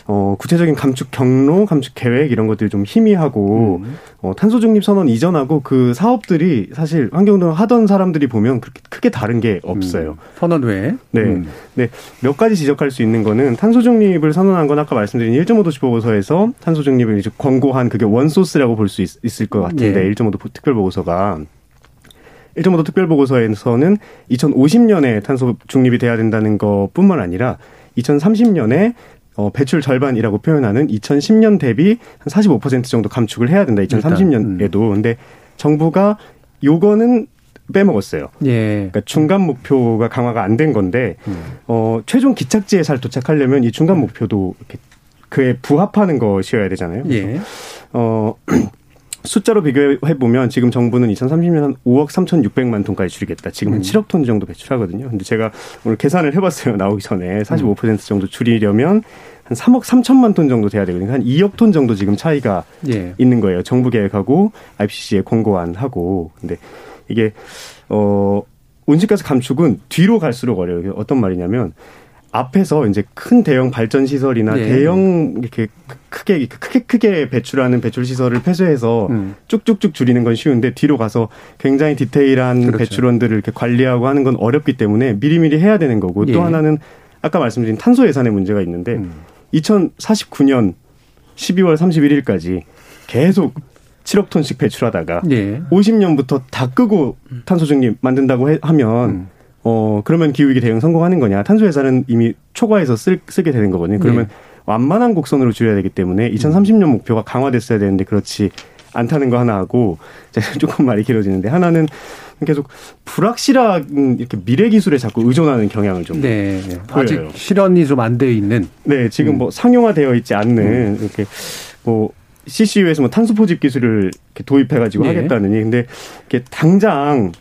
어, 구체적인 감축 경로, 감축 계획 이런 것들이 좀 희미하고 음. 어, 탄소 중립 선언 이전하고 그 사업들이 사실 환경노동 하던 사람들이 보면 그렇게 크게 다른 게 없어요. 음. 선언 외에. 네. 음. 네. 몇 가지 지적할 수 있는 거는 탄소 중립을 선언한 건 아까 말씀드린 1.5도시 보고서에서 탄소 중립을 이제 권고한 그게 원소스라고 볼 수 있을 것 같은데 예. 1.5도 특별 보고서가 1.5도 특별 보고서에서는 2050년에 탄소 중립이 돼야 된다는 것뿐만 아니라 2030년에 어, 배출 절반이라고 표현하는 2010년 대비 한 45% 정도 감축을 해야 된다. 2030년에도. 음. 근데 정부가 요거는 빼먹었어요. 예. 그러니까 중간 목표가 강화가 안 된 건데 음. 어, 최종 기착지에 잘 도착하려면 이 중간 목표도 이렇게 그에 부합하는 것이어야 되잖아요. 예. 어 숫자로 비교해 보면 지금 정부는 2030년 한 5억 3,600만 톤까지 줄이겠다. 지금 한 7억 음. 톤 정도 배출하거든요. 근데 제가 오늘 계산을 해봤어요. 나오기 전에 45% 정도 줄이려면 한 3억 3천만 톤 정도 돼야 되거든요. 한 2억 톤 정도 지금 차이가 예. 있는 거예요. 정부 계획하고 IPCC의 공고안하고. 근데 이게 어 온실가스 감축은 뒤로 갈수록 어려워요. 어떤 말이냐면 앞에서 이제 큰 대형 발전 시설이나 네. 대형 이렇게 크게 크게 크게 배출하는 배출 시설을 폐쇄해서 음. 쭉쭉쭉 줄이는 건 쉬운데 뒤로 가서 굉장히 디테일한 그렇죠. 배출원들을 이렇게 관리하고 하는 건 어렵기 때문에 미리미리 해야 되는 거고 예. 또 하나는 아까 말씀드린 탄소 예산의 문제가 있는데 음. 2049년 12월 31일까지 계속 7억 톤씩 배출하다가 예. 50년부터 다 끄고 탄소 중립 만든다고 해, 하면 음. 어, 그러면 기후위기 대응 성공하는 거냐. 탄소회사는 이미 초과해서 쓸, 쓰게 되는 거거든요. 그러면 네. 완만한 곡선으로 줄여야 되기 때문에 2030년 목표가 강화됐어야 되는데 그렇지 않다는 거 하나 하고 제가 조금 말이 길어지는데 하나는 계속 불확실한 이렇게 미래 기술에 자꾸 의존하는 경향을 좀 네, 네. 아직 실현이 좀 안 돼 있는 네 지금 음. 뭐 상용화되어 있지 않는 음. 이렇게 뭐 CCU에서 뭐 탄소 포집 기술을 이렇게 도입해가지고 네. 하겠다느니 근데 이게 당장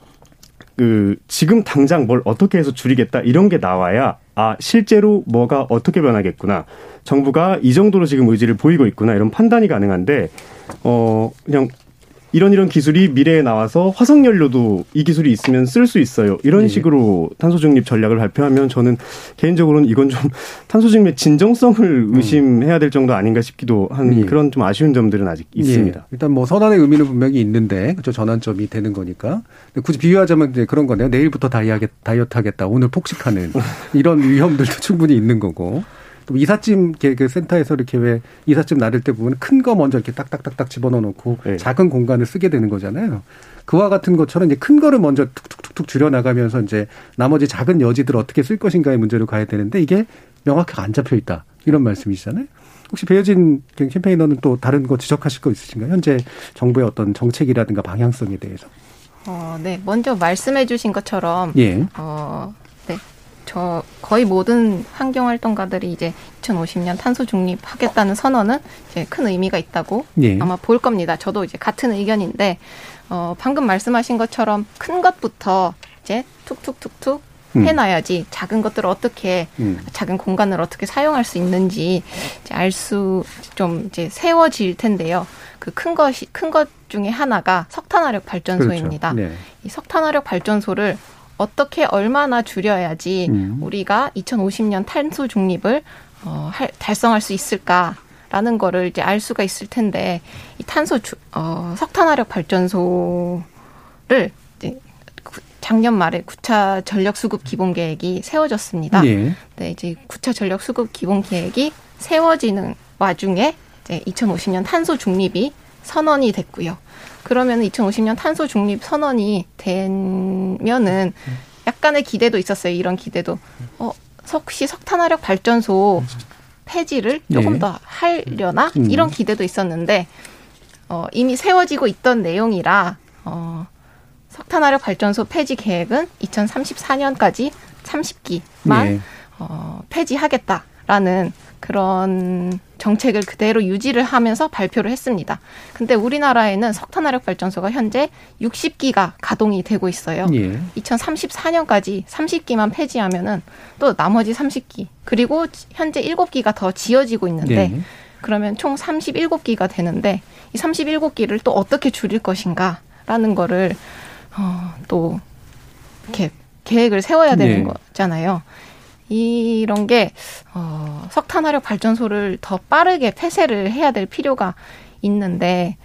그 지금 당장 뭘 어떻게 해서 줄이겠다 이런 게 나와야 아 실제로 뭐가 어떻게 변하겠구나. 정부가 이 정도로 지금 의지를 보이고 있구나. 이런 판단이 가능한데 어 그냥 이런 이런 기술이 미래에 나와서 화석 연료도 이 기술이 있으면 쓸 수 있어요. 이런 네. 식으로 탄소 중립 전략을 발표하면 저는 개인적으로는 이건 좀 탄소 중립의 진정성을 음. 의심해야 될 정도 아닌가 싶기도 한 네. 그런 좀 아쉬운 점들은 아직 예. 있습니다. 네. 일단 뭐 선언의 의미는 분명히 있는데 그렇죠 전환점이 되는 거니까 굳이 비유하자면 이제 그런 거네요. 내일부터 다이어트 하겠다. 오늘 폭식하는 이런 위험들도 충분히 있는 거고. 또 이삿짐 그 센터에서 이렇게 왜 이삿짐 나를 때 보면 큰 거 먼저 이렇게 딱딱딱딱 집어넣어 놓고 네. 작은 공간을 쓰게 되는 거잖아요. 그와 같은 것처럼 이제 큰 거를 먼저 툭툭툭툭 줄여 나가면서 이제 나머지 작은 여지들 어떻게 쓸 것인가의 문제로 가야 되는데 이게 명확하게 안 잡혀 있다. 이런 말씀이시잖아요. 혹시 배효진 캠페이너는 또 다른 거 지적하실 거 있으신가요? 현재 정부의 어떤 정책이라든가 방향성에 대해서. 어, 네. 먼저 말씀해 주신 것처럼 예. 어, 저 거의 모든 환경 활동가들이 이제 2050년 탄소 중립하겠다는 선언은 이제 큰 의미가 있다고 예. 아마 볼 겁니다. 저도 이제 같은 의견인데 어 방금 말씀하신 것처럼 큰 것부터 이제 툭툭툭툭 음. 해놔야지 작은 것들을 어떻게 음. 작은 공간을 어떻게 사용할 수 있는지 알 수 좀 이제 세워질 텐데요. 그 큰 것이 큰 것 중에 하나가 석탄화력 발전소입니다. 그렇죠. 네. 이 석탄화력 발전소를 어떻게 얼마나 줄여야지 음. 우리가 2050년 탄소 중립을 어, 할, 달성할 수 있을까 라는 거를 이제 알 수가 있을 텐데 이 탄소 주, 어, 석탄화력 발전소를 이제 구- 작년 말에 9차 전력 수급 기본 계획이 세워졌습니다. 예. 네, 이제 9차 전력 수급 기본 계획이 세워지는 와중에 이제 2050년 탄소 중립이 선언이 됐고요. 그러면 2050년 탄소 중립 선언이 되면은 약간의 기대도 있었어요. 이런 기대도. 어, 혹시 석탄화력 발전소 폐지를 조금 네. 더 하려나? 음. 이런 기대도 있었는데 어, 이미 세워지고 있던 내용이라 어, 석탄화력 발전소 폐지 계획은 2034년까지 30기만 예. 어, 폐지하겠다라는 그런 정책을 그대로 유지를 하면서 발표를 했습니다. 근데 우리나라에는 석탄화력 발전소가 현재 60기가 가동이 되고 있어요. 예. 2034년까지 30기만 폐지하면은 또 나머지 30기 그리고 현재 7기가 더 지어지고 있는데 네. 그러면 총 37기가 되는데 이 37기를 또 어떻게 줄일 것인가라는 거를 어, 또 이렇게 계획을 세워야 되는 네. 거잖아요. 이런 게 어, 석탄화력 발전소를 더 빠르게 폐쇄를 해야 될 필요가 있는데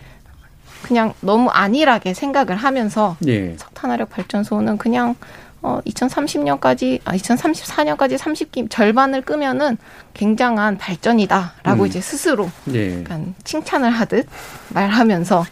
그냥 너무 안일하게 생각을 하면서 예. 석탄화력 발전소는 그냥 어 2030년까지 아 2034년까지 30기 절반을 끄면은 굉장한 발전이다라고 음. 이제 스스로 예. 약간 칭찬을 하듯 말하면서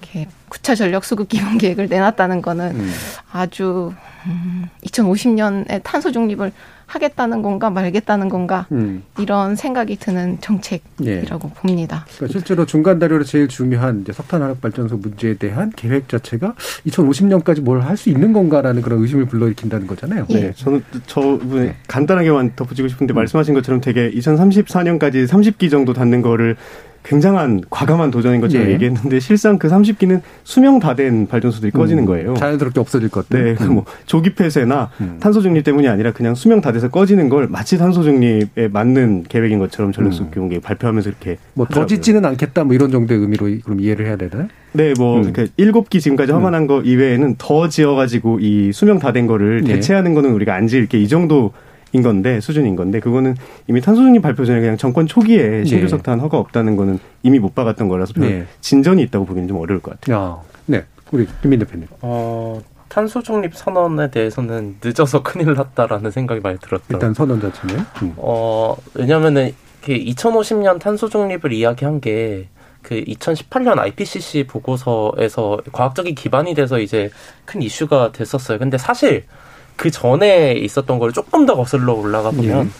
이렇게 9차 전력 수급 기본 계획을 내놨다는 거는 음. 아주 음, 2050년에 탄소 중립을 하겠다는 건가 말겠다는 건가 음. 이런 생각이 드는 정책이라고 봅니다. 그러니까 실제로 중간 다료로 제일 중요한 이제 석탄 화력 발전소 문제에 대한 계획 자체가 2050년까지 뭘 할 수 있는 건가라는 그런 의심을 불러일으킨다는 거잖아요. 예. 네, 저는 저 부분에 간단하게만 덧붙이고 음. 싶은데 말씀하신 것처럼 되게 2034년까지 30기 정도 닿는 거를 굉장한 과감한 도전인 것처럼 예. 얘기했는데 실상 그 30기는 수명 다 된 발전소들이 꺼지는 거예요. 음. 자연스럽게 없어질 것들. 네, 그 음. 뭐 조기 폐쇄나 음. 탄소 중립 때문이 아니라 그냥 수명 다 돼서 꺼지는 걸 마치 탄소 중립에 맞는 계획인 것처럼 전력수급 기본 계획 발표하면서 이렇게 음. 뭐더. 짓지는 않겠다 뭐 이런 정도의 의미로 그럼 이해를 해야 되나요? 네, 뭐 음. 이렇게 일곱 기 지금까지 허만한 거 이외에는 더 지어 가지고 이 수명 다 된 거를 네. 대체하는 거는 우리가 안 지을게 이 정도 인 건데 수준인 건데 그거는 이미 탄소중립 발표 전에 그냥 정권 초기에 신규 네. 석탄 허가 없다는 거는 이미 못 박았던 거라서 별 네. 진전이 있다고 보기는 좀 어려울 것 같아요. 야, 네, 우리 김민 대표님. 어, 탄소 중립 선언에 대해서는 늦어서 큰일 났다라는 생각이 많이 들었더라고요. 일단 선언 자체는. 음. 어, 왜냐면은, 그 2050년 탄소 중립을 이야기한 게, 그 2018년 IPCC 보고서에서 과학적인 기반이 돼서 이제 큰 이슈가 됐었어요. 근데 사실 그 전에 있었던 걸 조금 더 거슬러 올라가 보면,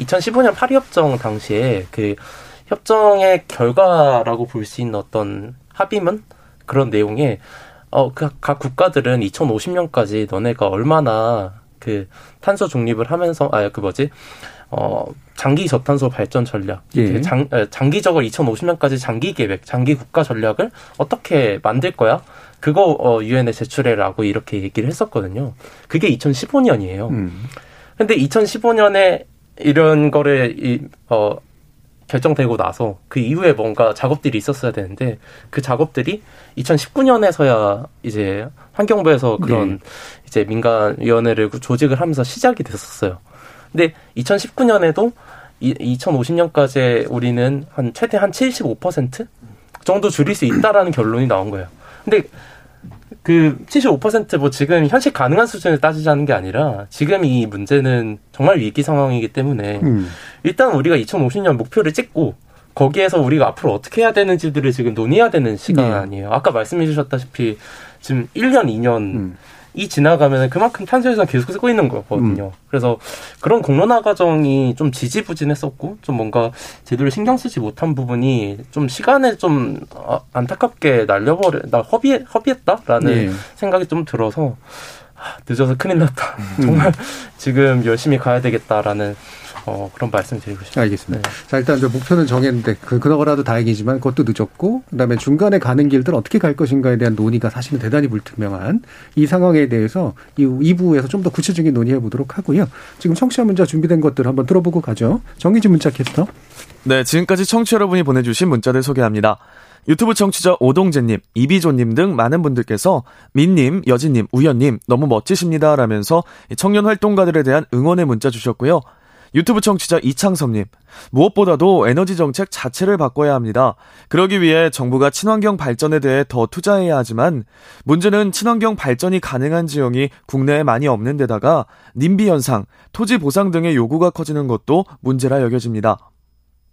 2015년 파리 협정 당시에 그 협정의 결과라고 볼 수 있는 어떤 합의문 그런 내용에 어, 그, 각 국가들은 2050년까지 너네가 얼마나 그 탄소 중립을 하면서, 아, 그 뭐지, 어, 장기 저탄소 발전 전략. 예. 그 장, 에, 장기적으로 2050년까지 장기 계획, 장기 국가 전략을 어떻게 만들 거야? 그거, 어, 유엔에 제출해라고 이렇게 얘기를 했었거든요. 그게 2015년이에요. 음. 근데 2015년에 이런 거를, 이, 어, 결정되고 나서 그 이후에 뭔가 작업들이 있었어야 되는데 그 작업들이 2019년에서야 이제 환경부에서 그런 네. 이제 민간 위원회를 조직을 하면서 시작이 됐었어요. 근데 2019년에도 이, 2050년까지 우리는 한 최대 한 75% 정도 줄일 수 있다라는 결론이 나온 거예요. 근데 그 75%뭐 지금 현실 가능한 수준을 따지자는 게 아니라 지금 이 문제는 정말 위기 상황이기 때문에 음. 일단 우리가 2050년 목표를 찍고 거기에서 우리가 앞으로 어떻게 해야 되는지들을 지금 논의해야 되는 시간이에요. 아까 말씀해 주셨다시피 지금 1년, 2년 이 지나가면 그만큼 탄소에서 계속 쓰고 있는 거거든요. 그래서 그런 공론화 과정이 좀 지지부진했었고 좀 뭔가 제대로 신경 쓰지 못한 부분이 좀 시간에 좀 아, 안타깝게 날려버려 나 허비 허비했다라는 예. 생각이 좀 들어서 늦어서 큰일 났다. 음. 정말 지금 열심히 가야 되겠다라는 어, 그런 말씀 드리고 싶습니다. 알겠습니다. 자, 일단 저 목표는 정했는데 그 그거라도 다행이지만 그것도 늦었고 그다음에 중간에 가는 길들 어떻게 갈 것인가에 대한 논의가 사실은 대단히 불투명한 이 상황에 대해서 이 2부에서 좀 더 구체적인 논의해 보도록 하고요. 지금 청취자 문자 준비된 것들 한번 들어보고 가죠. 정기진 문자 캐스터. 네, 지금까지 청취 자 여러분이 보내주신 문자들 소개합니다. 유튜브 청취자 오동재님, 이비조님 등 많은 분들께서 민님, 여진님, 우연님 너무 멋지십니다 라면서 청년 활동가들에 대한 응원의 문자 주셨고요. 유튜브 청취자 이창섭님, 무엇보다도 에너지 정책 자체를 바꿔야 합니다. 그러기 위해 정부가 친환경 발전에 대해 더 투자해야 하지만 문제는 친환경 발전이 가능한 지형이 국내에 많이 없는 데다가 님비 현상, 토지 보상 등의 요구가 커지는 것도 문제라 여겨집니다.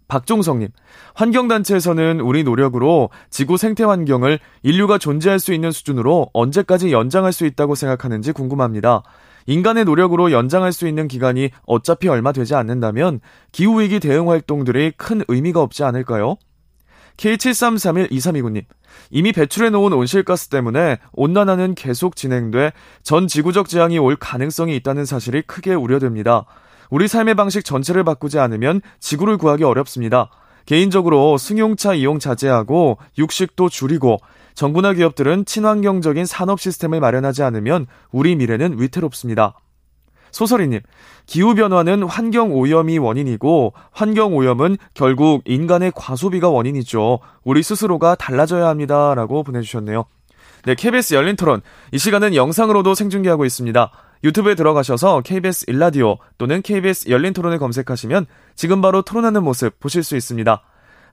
박종성님, 환경단체에서는 우리 노력으로 지구 생태 환경을 인류가 존재할 수 있는 수준으로 언제까지 연장할 수 있다고 생각하는지 궁금합니다. 인간의 노력으로 연장할 수 있는 기간이 어차피 얼마 되지 않는다면 기후위기 대응 활동들이 큰 의미가 없지 않을까요? K73312329님, 이미 배출해놓은 온실가스 때문에 온난화는 계속 진행돼 전 지구적 재앙이 올 가능성이 있다는 사실이 크게 우려됩니다. 우리 삶의 방식 전체를 바꾸지 않으면 지구를 구하기 어렵습니다. 개인적으로 승용차 이용 자제하고 육식도 줄이고 정부나 기업들은 친환경적인 산업 시스템을 마련하지 않으면 우리 미래는 위태롭습니다. 소설이님, 기후변화는 환경오염이 원인이고 환경오염은 결국 인간의 과소비가 원인이죠. 우리 스스로가 달라져야 합니다. 라고 보내주셨네요. 네, KBS 열린 토론. 이 시간은 영상으로도 생중계하고 있습니다. 유튜브에 들어가셔서 KBS 일라디오 또는 KBS 열린 토론을 검색하시면 지금 바로 토론하는 모습 보실 수 있습니다.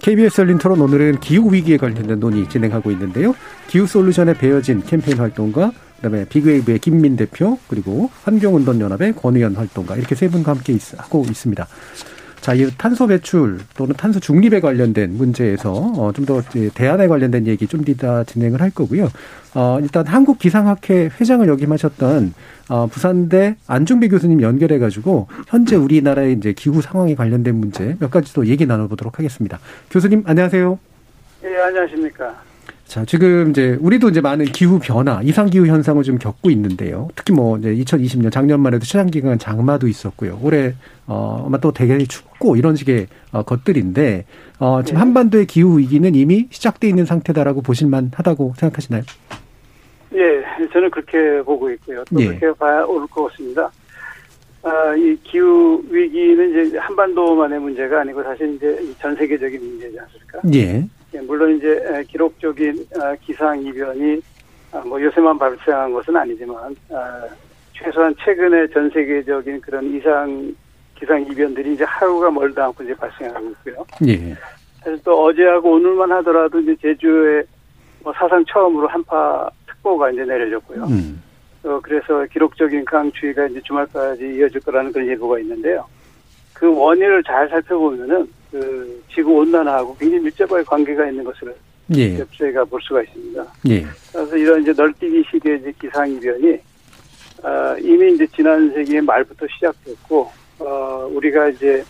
KBS 열린 토론 오늘은 기후 위기에 관련된 논의 진행하고 있는데요. 기후 솔루션의 배어진 캠페인 활동과 그다음에 비그웨이브의 김민 대표 그리고 환경운동연합의 권의원 활동가 이렇게 세 분과 함께 있, 하고 있습니다. 자, 이 탄소 배출 또는 탄소 중립에 관련된 문제에서 어, 좀 더 대안에 관련된 얘기 좀 이따 진행을 할 거고요. 어, 일단 한국 기상학회 회장을 역임하셨던 어, 부산대 안중배 교수님 연결해 가지고 현재 우리나라의 이제 기후 상황에 관련된 문제 몇 가지 또 얘기 나눠보도록 하겠습니다. 교수님 안녕하세요. 예, 안녕하십니까. 자, 지금 이제 우리도 이제 많은 기후 변화, 이상 기후 현상을 좀 겪고 있는데요. 특히 뭐 이제 2020년 작년만 해도 최장 기간 장마도 있었고요. 올해 어 아마 또 되게 춥고 이런 식의 어, 것들인데 어 지금 한반도의 기후 위기는 이미 시작돼 있는 상태다라고 보실 만 하다고 생각하시나요? 예, 저는 그렇게 보고 있고요. 또 예. 그렇게 봐야 올 것 같습니다. 아, 이 기후 위기는 이제 한반도만의 문제가 아니고 사실 이제 전 세계적인 문제지 않습니까? 예. 예, 물론 이제 에, 기록적인 아, 기상 이변이 아, 뭐 요새만 발생한 것은 아니지만 아, 최소한 최근에 전 세계적인 그런 이상 기상 이변들이 이제 하루가 멀다 않고 이제 발생하고 있고요. 예. 사실 또 어제하고 오늘만 하더라도 이제 제주에 뭐 사상 처음으로 한파 특보가 이제 내려졌고요. 음. 어, 그래서 기록적인 강추위가 이제 주말까지 이어질 거라는 그런 예보가 있는데요. 그 원인을 잘 살펴보면은 그 지구 온난화하고 굉장히 밀접하게 관계가 있는 것을 예. 저희가 볼 수가 있습니다. 예. 그래서 이런 이제 널뛰기 시대의 이제 기상 이변이 어, 이미 이제 지난 세기 말부터 시작됐고 어, 우리가 이제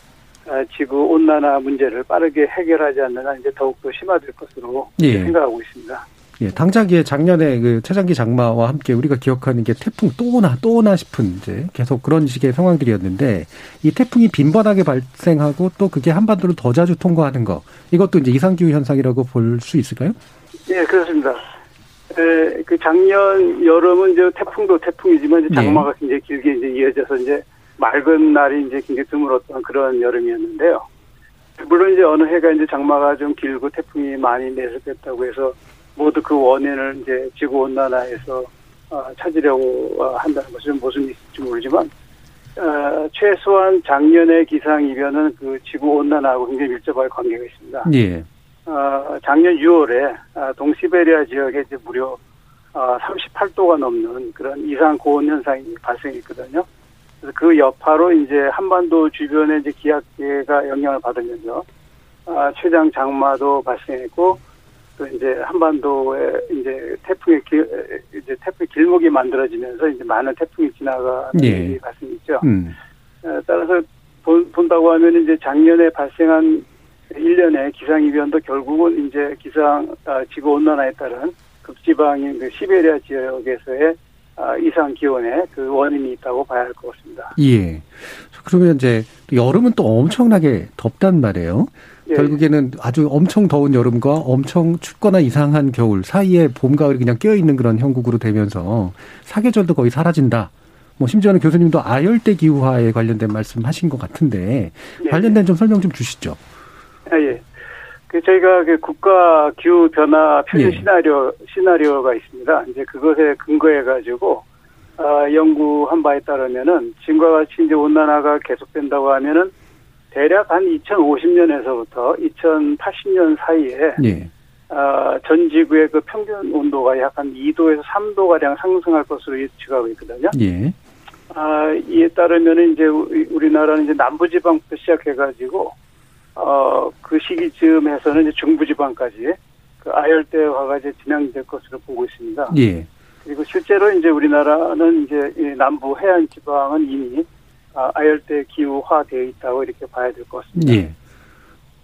아, 지구 온난화 문제를 빠르게 해결하지 않는 한 이제 더욱더 심화될 것으로 예. 생각하고 있습니다. 예, 당장 에 작년에 그 최장기 장마와 함께 우리가 기억하는 게 태풍 또 오나 또 오나 싶은 이제 계속 그런 식의 상황들이었는데 이 태풍이 빈번하게 발생하고 또 그게 한반도를 더 자주 통과하는 거 이것도 이제 이상기후 현상이라고 볼 수 있을까요? 예, 그렇습니다. 에, 그 작년 여름은 이제 태풍도 태풍이지만 이제 네. 장마가 굉장히 길게 이제 이어져서 이제 맑은 날이 이제 굉장히 드물었던 그런 여름이었는데요. 물론 이제 어느 해가 이제 장마가 좀 길고 태풍이 많이 내석됐다고 해서 모두 그 원인을 이제 지구 온난화에서 어, 찾으려고 어, 한다는 것은 무슨 있을지 모르지만 어, 최소한 작년의 기상 이변은 그 지구 온난화하고 굉장히 밀접하게 관계가 있습니다. 예. 어, 작년 6월에 어, 동시베리아 지역에 이제 무려 어, 38도가 넘는 그런 이상 고온 현상이 발생했거든요. 그래서 그 여파로 이제 한반도 주변에 이제 기압계가 영향을 받으면서 아, 최장 장마도 발생했고 또 이제 한반도에 이제 태풍의 길 이제 태풍 길목이 만들어지면서 이제 많은 태풍이 지나가는 예. 일이 발생했죠. 음. 어, 따라서 본, 본다고 하면 이제 작년에 발생한 일련의 기상 이변도 결국은 이제 기상 아, 지구 온난화에 따른 극지방인 그 시베리아 지역에서의 아, 이상 기온의 그 원인이 있다고 봐야 할 것 같습니다. 예. 그러면 이제 여름은 또 엄청나게 덥단 말이에요. 예. 결국에는 아주 엄청 더운 여름과 엄청 춥거나 이상한 겨울 사이에 봄, 가을이 그냥 껴있는 그런 형국으로 되면서 사계절도 거의 사라진다. 뭐 심지어는 교수님도 아열대 기후화에 관련된 말씀 하신 것 같은데 예. 관련된 좀 설명 좀 주시죠. 아, 예. 그 저희가 그 국가 기후 변화 표준 예. 시나리오 시나리오가 있습니다. 이제 그것에 근거해 가지고 아, 연구한 바에 따르면은 지금과 같이 이제 온난화가 계속된다고 하면은 대략 한 2050년에서부터 2080년 사이에 예. 아, 전 지구의 그 평균 온도가 약 한 2도에서 3도 가량 상승할 것으로 예측하고 있거든요. 예. 아, 이에 따르면은 이제 우리- 우리나라는 이제 남부지방부터 시작해가지고 어, 그 시기쯤에서는 이제 중부지방까지 그 아열대화가 이제 진행될 것으로 보고 있습니다. 예. 그리고 실제로 이제 우리나라는 이제 이 남부 해안 지방은 이미 아, 아열대 기후화되어 있다고 이렇게 봐야 될 것 같습니다. 예.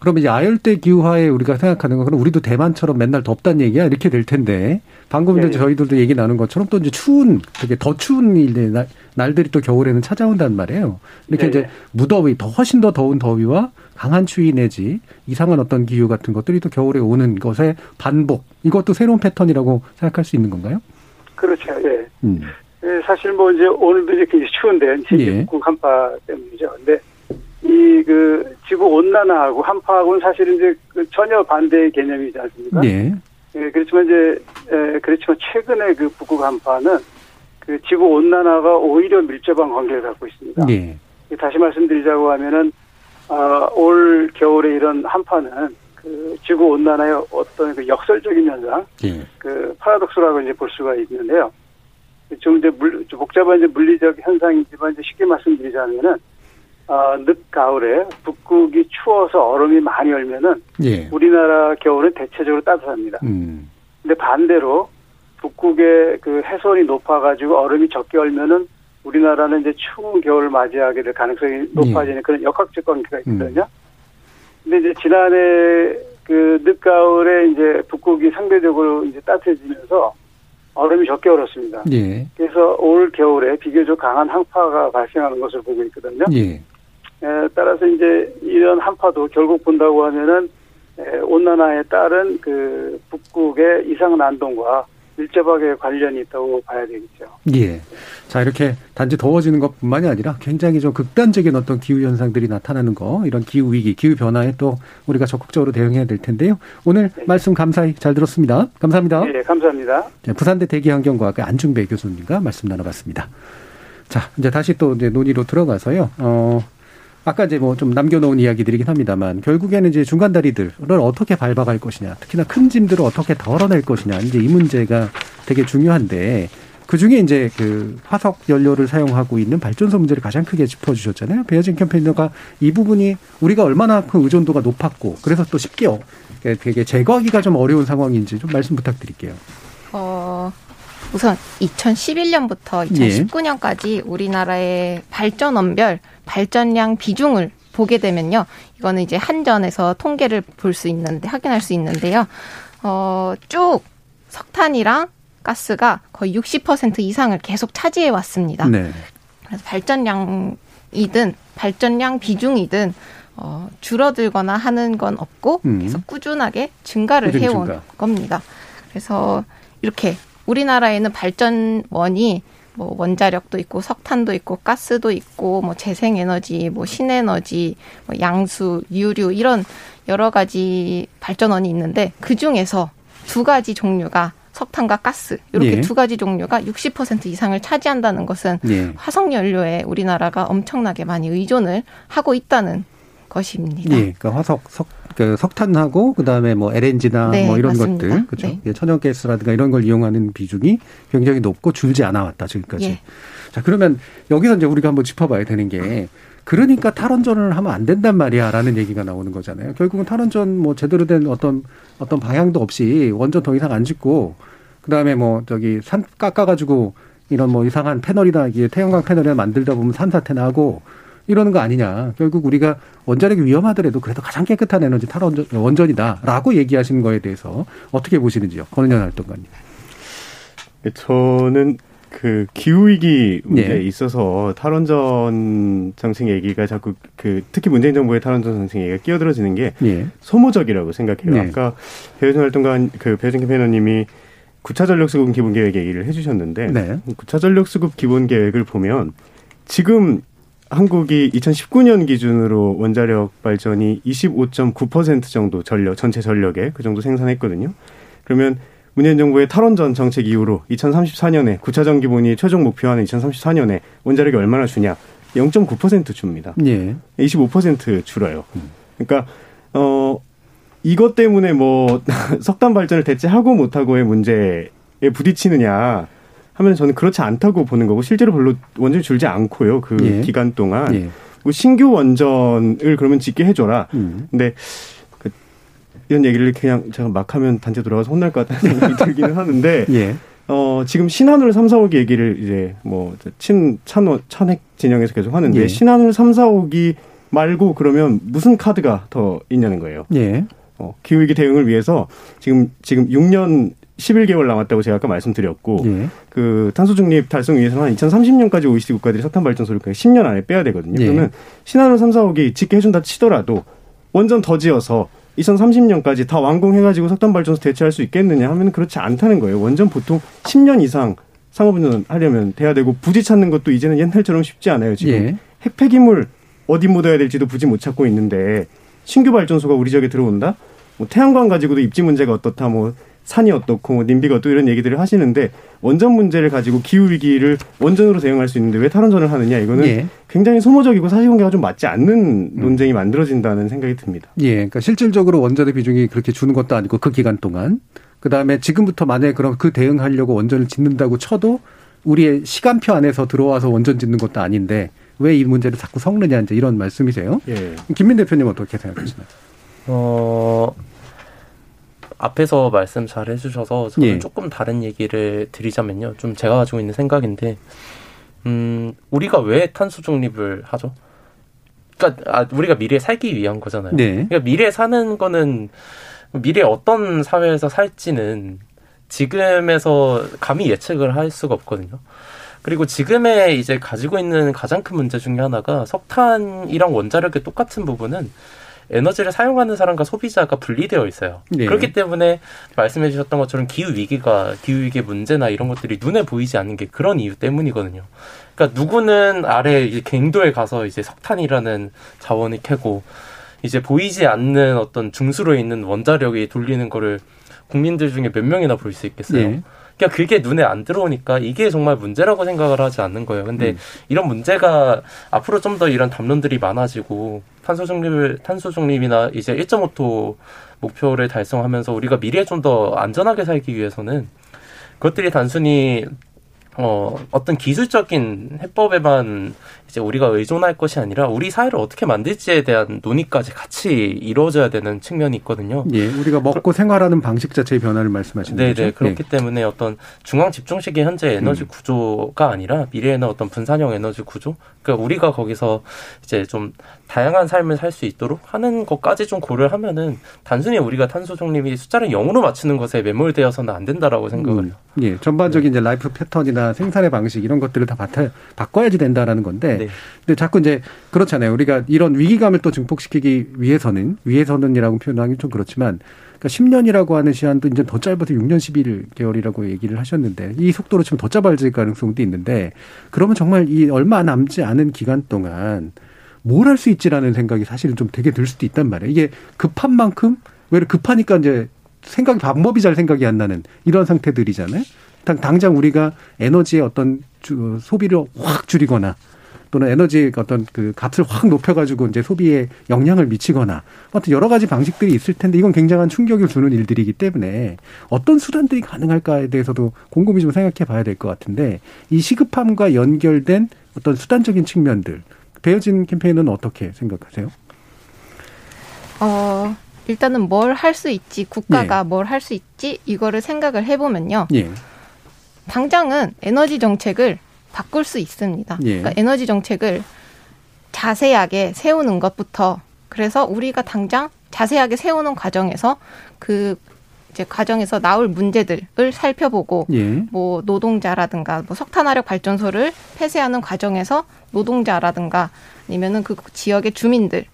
그러면 이제 아열대 기후화에 우리가 생각하는 건 그럼 우리도 대만처럼 맨날 덥단 얘기야 이렇게 될 텐데 방금 예, 이제 저희들도 얘기 나눈 것처럼 또 이제 추운 되게 더 추운 일들 날- 날들이 또 겨울에는 찾아온단 말이에요. 이렇게 예, 이제 예. 무더위 더 훨씬 더 더운 더위와 강한 추위 내지 이상한 어떤 기후 같은 것들이 또 겨울에 오는 것의 반복 이것도 새로운 패턴이라고 생각할 수 있는 건가요? 그렇죠. 예. 음. 예, 사실 뭐 이제 오늘도 이제 굉장히 추운데 예. 이제 북극 한파 때문이죠. 근데 이 그 지구 온난화하고 한파하고는 사실은 이제 그 전혀 반대의 개념이지 않습니까? 예. 예, 그렇지만 이제 에, 그렇지만 최근에 그 북극 한파는 그 지구 온난화가 오히려 밀접한 관계를 갖고 있습니다. 예. 다시 말씀드리자고 하면은 아, 올 겨울에 이런 한파는 그 지구 온난화의 어떤 그 역설적인 현상, 예. 그 파라독스라고 이제 볼 수가 있는데요. 좀 이제 물, 좀 복잡한 이제 물리적 현상이지만 이제 쉽게 말씀드리자면은 아, 늦 가을에 북극이 추워서 얼음이 많이 얼면은 예. 우리나라 겨울은 대체적으로 따뜻합니다. 음. 근데 반대로 북극의 그 해선이 높아가지고 얼음이 적게 얼면은 우리나라는 이제 추운 겨울을 맞이하게 될 가능성이 높아지는 그런 역학적 관계가 있거든요. 근데 이제 지난해 그 늦가을에 이제 북극이 상대적으로 이제 따뜻해지면서 얼음이 적게 얼었습니다. 예. 그래서 올 겨울에 비교적 강한 한파가 발생하는 것을 보고 있거든요. 예. 에, 따라서 이제 이런 한파도 결국 본다고 하면은 에, 온난화에 따른 그 북극의 이상 난동과 밀접하게 관련이 있다고 봐야 되겠죠. 예. 자, 이렇게 단지 더워지는 것 뿐만이 아니라 굉장히 좀 극단적인 어떤 기후 현상들이 나타나는 거, 이런 기후 위기, 기후 변화에 또 우리가 적극적으로 대응해야 될 텐데요. 오늘 말씀 감사히 잘 들었습니다. 감사합니다. 네, 감사합니다. 네, 부산대 대기환경과학의 안중배 교수님과 말씀 나눠봤습니다. 자, 이제 다시 또 이제 논의로 들어가서요. 어, 아까 이제 뭐 좀 남겨놓은 이야기들이긴 합니다만 결국에는 이제 중간 다리들을 어떻게 밟아갈 것이냐, 특히나 큰 짐들을 어떻게 덜어낼 것이냐, 이제 이 문제가 되게 중요한데 그 중에 이제 그 화석 연료를 사용하고 있는 발전소 문제를 가장 크게 짚어주셨잖아요. 배어진 캠페이너가 이 부분이 우리가 얼마나 그 의존도가 높았고 그래서 또 쉽게 어- 되게 제거하기가 좀 어려운 상황인지 좀 말씀 부탁드릴게요. 어, 우선 2011년부터 예. 2019년까지 우리나라의 발전원별 발전량 비중을 보게 되면요. 이거는 이제 한전에서 통계를 볼 수 있는데, 확인할 수 있는데요. 어, 쭉 석탄이랑 가스가 거의 60% 이상을 계속 차지해 왔습니다. 네. 그래서 발전량이든 발전량 비중이든 어, 줄어들거나 하는 건 없고 음. 계속 꾸준하게 증가를 해온 증가. 겁니다. 그래서 이렇게 우리나라에는 발전원이 뭐 원자력도 있고 석탄도 있고 가스도 있고 뭐 재생에너지, 뭐 신에너지, 뭐 양수, 유류 이런 여러 가지 발전원이 있는데 그 중에서 두 가지 종류가 석탄과 가스 이렇게 예. 두 가지 종류가 60% 이상을 차지한다는 것은 예. 화석 연료에 우리나라가 엄청나게 많이 의존을 하고 있다는 것입니다. 예, 그러니까 화석 석, 그 석탄하고 그다음에 뭐 LNG나 네, 뭐 이런 맞습니다. 것들 그렇죠. 네. 예, 천연가스라든가 이런 걸 이용하는 비중이 굉장히 높고 줄지 않아 왔다 지금까지. 예. 자 그러면 여기서 이제 우리가 한번 짚어 봐야 되는 게 그러니까 탈원전을 하면 안 된단 말이야라는 얘기가 나오는 거잖아요. 결국은 탈원전 뭐 제대로 된 어떤 어떤 방향도 없이 원전 더 이상 안 짓고 그다음에 뭐 저기 산 깎아 가지고 이런 뭐 이상한 패널이나 이게 태양광 패널을 만들다 보면 산사태 나고 이러는 거 아니냐. 결국 우리가 원자력이 위험하더라도 그래도 가장 깨끗한 에너지 탈원전 원전이다라고 얘기하시는 거에 대해서 어떻게 보시는지요, 권은현 활동가님. 저는 그 기후 위기 문제에 예. 있어서 탈원전 정책 얘기가 자꾸 그 특히 문재인 정부의 탈원전 정책 얘기가 끼어들어지는 게 예. 소모적이라고 생각해요. 네. 아까 배우진 활동가 그 배우진 캠페이너님이 구차 전력 수급 기본 계획 얘기를 해주셨는데 네. 구차 전력 수급 기본 계획을 보면 지금 한국이 2019년 기준으로 원자력 발전이 25.9% 정도 전력 전체 전력에 그 정도 생산했거든요. 그러면 문재인 정부의 탈원전 정책 이후로 2034년에 구차 전 기본이 최종 목표하는 2034년에 원자력이 얼마나 주냐? 0.9% 줍니다. 예. 25% 줄어요. 그러니까 어 이것 때문에 뭐 석탄 발전을 대체하고 못하고의 문제에 부딪히느냐 하면 저는 그렇지 않다고 보는 거고 실제로 별로 원전이 줄지 않고요. 그 예. 기간 동안 예. 뭐 신규 원전을 그러면 짓게 해줘라. 음. 근데 그 이런 얘기를 그냥 제가 막 하면 단체 돌아가서 혼날 것 같다는 생각이 들기는 하는데 예. 어, 지금 신한울 3, 4호기 얘기를 이제 뭐, 친, 찬원, 찬핵 진영에서 계속 하는데, 예. 신한울 3, 4호기 말고 그러면 무슨 카드가 더 있냐는 거예요. 예. 어, 기후위기 대응을 위해서 지금, 지금 6년 11개월 남았다고 제가 아까 말씀드렸고, 예. 그 탄소 중립 달성 위해서는 한 2030년까지 OECD 국가들이 석탄 발전소를 그냥 10년 안에 빼야 되거든요. 예. 그러면 신한울 3, 4호기 짓게 해준다 치더라도 원전 더 지어서 2030년까지 다 완공해가지고 석탄 발전소 대체할 수 있겠느냐 하면 그렇지 않다는 거예요. 원전 보통 10년 이상 상업운전 하려면 돼야 되고 부지 찾는 것도 이제는 옛날처럼 쉽지 않아요. 지금 예. 핵 폐기물 어디 묻어야 될지도 부지 못 찾고 있는데 신규 발전소가 우리 지역에 들어온다? 뭐 태양광 가지고도 입지 문제가 어떻다 뭐 산이 어떻고 뭐 님비가 어떻고 이런 얘기들을 하시는데 원전 문제를 가지고 기후 위기를 원전으로 대응할 수 있는데 왜 탈원전을 하느냐 이거는 예. 굉장히 소모적이고 사실관계가 좀 맞지 않는 논쟁이 만들어진다는 생각이 듭니다. 예, 그러니까 실질적으로 원전의 비중이 그렇게 주는 것도 아니고 그 기간 동안 그 다음에 지금부터 만약에 그럼 그 대응하려고 원전을 짓는다고 쳐도 우리의 시간표 안에서 들어와서 원전 짓는 것도 아닌데 왜 이 문제를 자꾸 섞느냐 이제 이런 말씀이세요. 예. 김민 대표님 어떻게 생각하시나요? 어, 앞에서 말씀 잘 해주셔서 저는 예. 조금 다른 얘기를 드리자면요. 좀 제가 가지고 있는 생각인데, 음, 우리가 왜 탄소 중립을 하죠? 그러니까 아, 우리가 미래 에 살기 위한 거잖아요. 네. 그러니까 미래 에 사는 거는 미래에 어떤 사회에서 살지는 지금에서 감히 예측을 할 수가 없거든요. 그리고 지금에 이제 가지고 있는 가장 큰 문제 중에 하나가 석탄이랑 원자력의 똑같은 부분은 에너지를 사용하는 사람과 소비자가 분리되어 있어요. 네. 그렇기 때문에 말씀해 주셨던 것처럼 기후 위기가 기후 위기의 문제나 이런 것들이 눈에 보이지 않는 게 그런 이유 때문이거든요. 그러니까 누구는 아래 갱도에 가서 이제 석탄이라는 자원을 캐고 이제 보이지 않는 어떤 중수로 있는 원자력이 돌리는 거를 국민들 중에 몇 명이나 볼 수 있겠어요. 예. 그러니까 그게 눈에 안 들어오니까 이게 정말 문제라고 생각을 하지 않는 거예요. 근데 음. 이런 문제가 앞으로 좀 더 이런 담론들이 많아지고 탄소 중립을 탄소 중립이나 이제 1.5도 목표를 달성하면서 우리가 미래에 좀 더 안전하게 살기 위해서는 그것들이 단순히 어, 어떤 기술적인 해법에만 이제 우리가 의존할 것이 아니라 우리 사회를 어떻게 만들지에 대한 논의까지 같이 이루어져야 되는 측면이 있거든요. 예, 우리가 먹고 생활하는 방식 자체의 변화를 말씀하시는 네네 거죠. 그렇기 예. 때문에 어떤 중앙 집중식의 현재 에너지 음. 구조가 아니라 미래에는 어떤 분산형 에너지 구조 그러니까 우리가 거기서 이제 좀 다양한 삶을 살 수 있도록 하는 것까지 좀 고려를 하면은 단순히 우리가 탄소 중립이 숫자를 0으로 맞추는 것에 매몰되어서는 안 된다라고 생각을 해요. 음, 예, 전반적인 이제 life pattern이나 생산의 방식 이런 것들을 다 바꿔, 바꿔야지 된다라는 건데, 네. 근데 자꾸 이제 그렇잖아요. 우리가 이런 위기감을 또 증폭시키기 위해서는 위해서는이라고 표현하기 좀 그렇지만, 그러니까 10년이라고 하는 시한도 이제 더 짧아서 6년 11개월이라고 얘기를 하셨는데 이 속도로 치면 더 짧아질 가능성도 있는데 그러면 정말 이 얼마 남지 않은 기간 동안 뭘 할 수 있지라는 생각이 사실은 좀 되게 들 수도 있단 말이에요. 이게 급한 만큼 왜 급하니까 이제 생각 방법이 잘 생각이 안 나는 이런 상태들이잖아요. 당장 우리가 에너지의 어떤 소비를 확 줄이거나 또는 에너지 어떤 그 값을 확 높여가지고 이제 소비에 영향을 미치거나 어떤 여러 가지 방식들이 있을 텐데 이건 굉장한 충격을 주는 일들이기 때문에 어떤 수단들이 가능할까에 대해서도 곰곰이 좀 생각해 봐야 될 것 같은데 이 시급함과 연결된 어떤 수단적인 측면들 배어진 캠페인은 어떻게 생각하세요? 어, 일단은 뭘 할 수 있지, 국가가 예. 뭘할 수 있지, 이거를 생각을 해보면요. 예. 당장은 에너지 정책을 바꿀 수 있습니다. 예. 그러니까 에너지 정책을 자세하게 세우는 것부터 그래서 우리가 당장 자세하게 세우는 과정에서 그 이제 과정에서 나올 문제들을 살펴보고 예. 뭐 노동자라든가 뭐 석탄화력 발전소를 폐쇄하는 과정에서 노동자라든가 아니면은 그 지역의 주민들이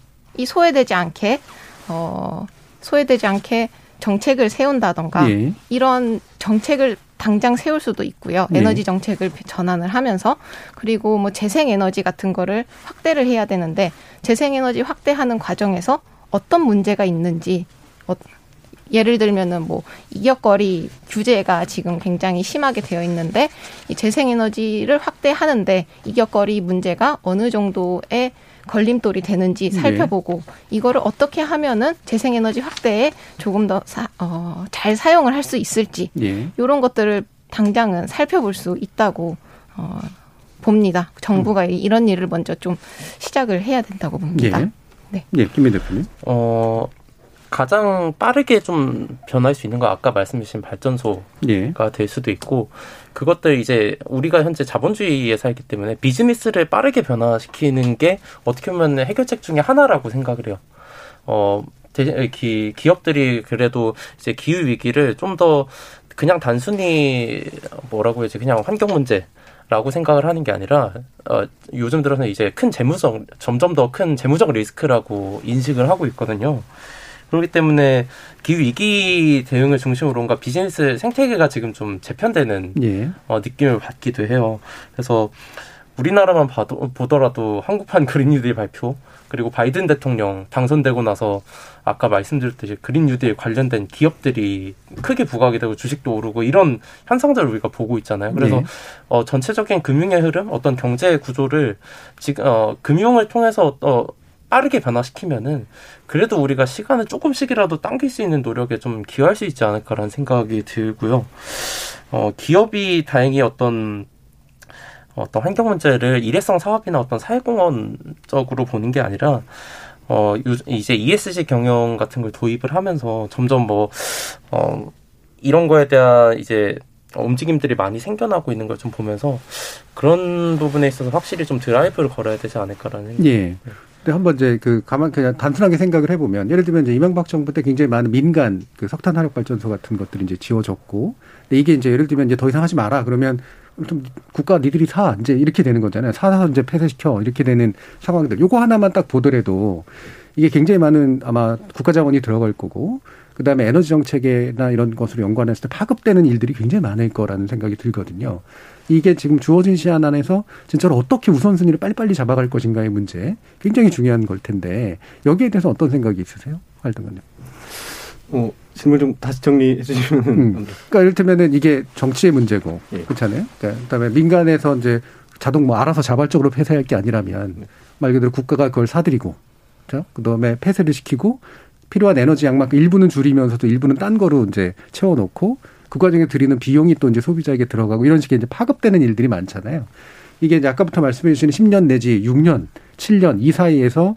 소외되지 않게 어 소외되지 않게 정책을 세운다던가 예. 이런 정책을 당장 세울 수도 있고요. 네. 에너지 정책을 전환을 하면서 그리고 뭐 재생 에너지 같은 거를 확대를 해야 되는데 재생 에너지 확대하는 과정에서 어떤 문제가 있는지 어, 예를 들면은 뭐 이격거리 규제가 지금 굉장히 심하게 되어 있는데 이 재생에너지를 확대하는데 이격거리 문제가 어느 정도의 걸림돌이 되는지 네. 살펴보고 네. 이거를 어떻게 하면은 재생에너지 확대에 조금 더잘 어, 사용을 할 수 있을지 네. 이런 것들을 당장은 살펴볼 수 있다고 어, 봅니다. 정부가 음. 이런 일을 먼저 좀 시작을 해야 된다고 봅니다. 예. 네. 네, 김민 대표님. 어, 가장 빠르게 좀 변할 수 있는 거 아까 말씀하신 발전소가 예. 될 수도 있고 그것들 이제 우리가 현재 자본주의에 살기 때문에 비즈니스를 빠르게 변화시키는 게 어떻게 보면 해결책 중에 하나라고 생각을 해요. 어, 기, 기업들이 그래도 이제 기후 위기를 좀 더 그냥 단순히 뭐라고 해야지 그냥 환경 문제 라고 생각을 하는 게 아니라 어, 요즘 들어서 이제 큰 재무적 점점 더 큰 재무적 리스크라고 인식을 하고 있거든요. 그렇기 때문에 기후 위기 대응을 중심으로 뭔가 비즈니스 생태계가 지금 좀 재편되는 예. 어, 느낌을 받기도 해요. 그래서 우리나라만 봐도, 보더라도 한국판 그린 뉴딜 발표 그리고 바이든 대통령 당선되고 나서 아까 말씀드렸듯이 그린 뉴딜 관련된 기업들이 크게 부각이 되고 주식도 오르고 이런 현상들을 우리가 보고 있잖아요. 그래서 네. 어, 전체적인 금융의 흐름, 어떤 경제 구조를 지금 어, 금융을 통해서 어, 빠르게 변화시키면은 그래도 우리가 시간을 조금씩이라도 당길 수 있는 노력에 좀 기여할 수 있지 않을까라는 생각이 들고요. 어, 기업이 다행히 어떤 어떤 환경 문제를 일회성 사업이나 어떤 사회공헌적으로 보는 게 아니라 어 이제 ESG 경영 같은 걸 도입을 하면서 점점 뭐어 이런 거에 대한 이제 움직임들이 많이 생겨나고 있는 걸 좀 보면서 그런 부분에 있어서 확실히 좀 드라이브를 걸어야 되지 않을까라는 예. 근데 한번 이제 그 가만 그냥 단순하게 생각을 해보면 예를 들면 이제 이명박 정부 때 굉장히 많은 민간 그 석탄 화력 발전소 같은 것들이 이제 지어졌고 근데 이게 이제 예를 들면 이제 더 이상 하지 마라 그러면 좀 국가 니들이 사 이제 이렇게 되는 거잖아요. 사서 이제 폐쇄시켜 이렇게 되는 상황들. 요거 하나만 딱 보더라도 이게 굉장히 많은 아마 국가 자원이 들어갈 거고 그다음에 에너지 정책이나 이런 것으로 연관했을 때 파급되는 일들이 굉장히 많을 거라는 생각이 들거든요. 이게 지금 주어진 시한 안에서 진짜로 어떻게 우선순위를 빨리빨리 잡아갈 것인가의 문제 굉장히 중요한 걸 텐데 여기에 대해서 어떤 생각이 있으세요? 활동가님. 어, 질문 좀 다시 정리해 주시면. 음. 그러니까 이를테면은 이게 정치의 문제고 예. 그렇잖아요. 그러니까 그다음에 민간에서 이제 자동 뭐 알아서 자발적으로 폐쇄할 게 아니라면 네. 말 그대로 국가가 그걸 사들이고 그렇죠? 그다음에 폐쇄를 시키고 필요한 에너지 양만큼 일부는 줄이면서도 일부는 딴 거로 이제 채워놓고 그 과정에 들이는 비용이 또 이제 소비자에게 들어가고 이런 식의 이제 파급되는 일들이 많잖아요. 이게 이제 아까부터 말씀해 주신 10년 내지 6년, 7년 이 사이에서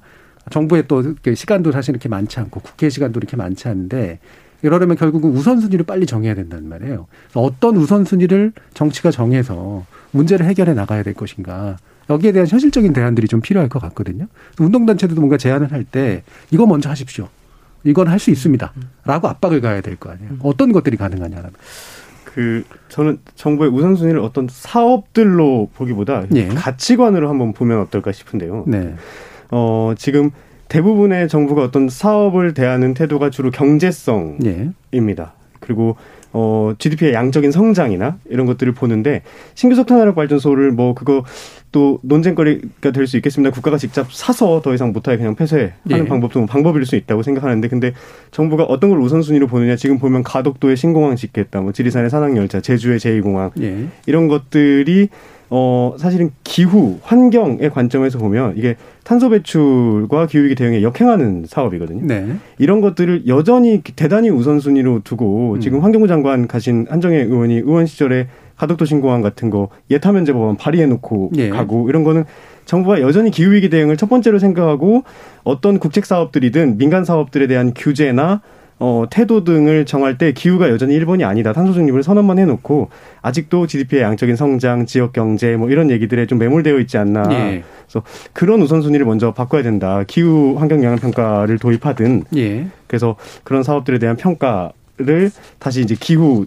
정부의 또 시간도 사실 이렇게 많지 않고 국회 시간도 이렇게 많지 않은데 이러려면 결국은 우선순위를 빨리 정해야 된다는 말이에요. 어떤 우선순위를 정치가 정해서 문제를 해결해 나가야 될 것인가. 여기에 대한 현실적인 대안들이 좀 필요할 것 같거든요. 운동단체들도 뭔가 제안을 할 때 이거 먼저 하십시오. 이건 할 수 있습니다. 라고 압박을 가야 될 거 아니에요. 어떤 것들이 가능하냐는. 그 저는 정부의 우선순위를 어떤 사업들로 보기보다 예. 가치관으로 한번 보면 어떨까 싶은데요. 네. 어, 지금 대부분의 정부가 어떤 사업을 대하는 태도가 주로 경제성입니다. 예. 그리고 어, GDP의 양적인 성장이나 이런 것들을 보는데 신규 석탄화력 발전소를 뭐 그거 또 논쟁거리가 될 수 있겠습니다. 국가가 직접 사서 더 이상 못하게 그냥 폐쇄하는 예. 방법도 뭐 방법일 수 있다고 생각하는데 근데 정부가 어떤 걸 우선순위로 보느냐 지금 보면 가덕도에 신공항 짓겠다, 뭐 지리산에 산악열차, 제주의 제2공항 예. 이런 것들이 어 사실은 기후 환경의 관점에서 보면 이게 탄소 배출과 기후위기 대응에 역행하는 사업이거든요. 네. 이런 것들을 여전히 대단히 우선순위로 두고 지금 환경부 장관 가신 한정혜 의원이 의원 시절에 가덕도 신공항 같은 거 예타면제 법안 발의해놓고 예. 가고 이런 거는 정부가 여전히 기후위기 대응을 첫 번째로 생각하고 어떤 국책 사업들이든 민간 사업들에 대한 규제나 어, 태도 등을 정할 때 기후가 여전히 1번이 아니다. 탄소 중립을 선언만 해놓고 아직도 GDP의 양적인 성장, 지역 경제 뭐 이런 얘기들에 좀 매몰되어 있지 않나. 예. 그래서 그런 우선순위를 먼저 바꿔야 된다. 기후 환경 영향 평가를 도입하든 예. 그래서 그런 사업들에 대한 평가를 다시 이제 기후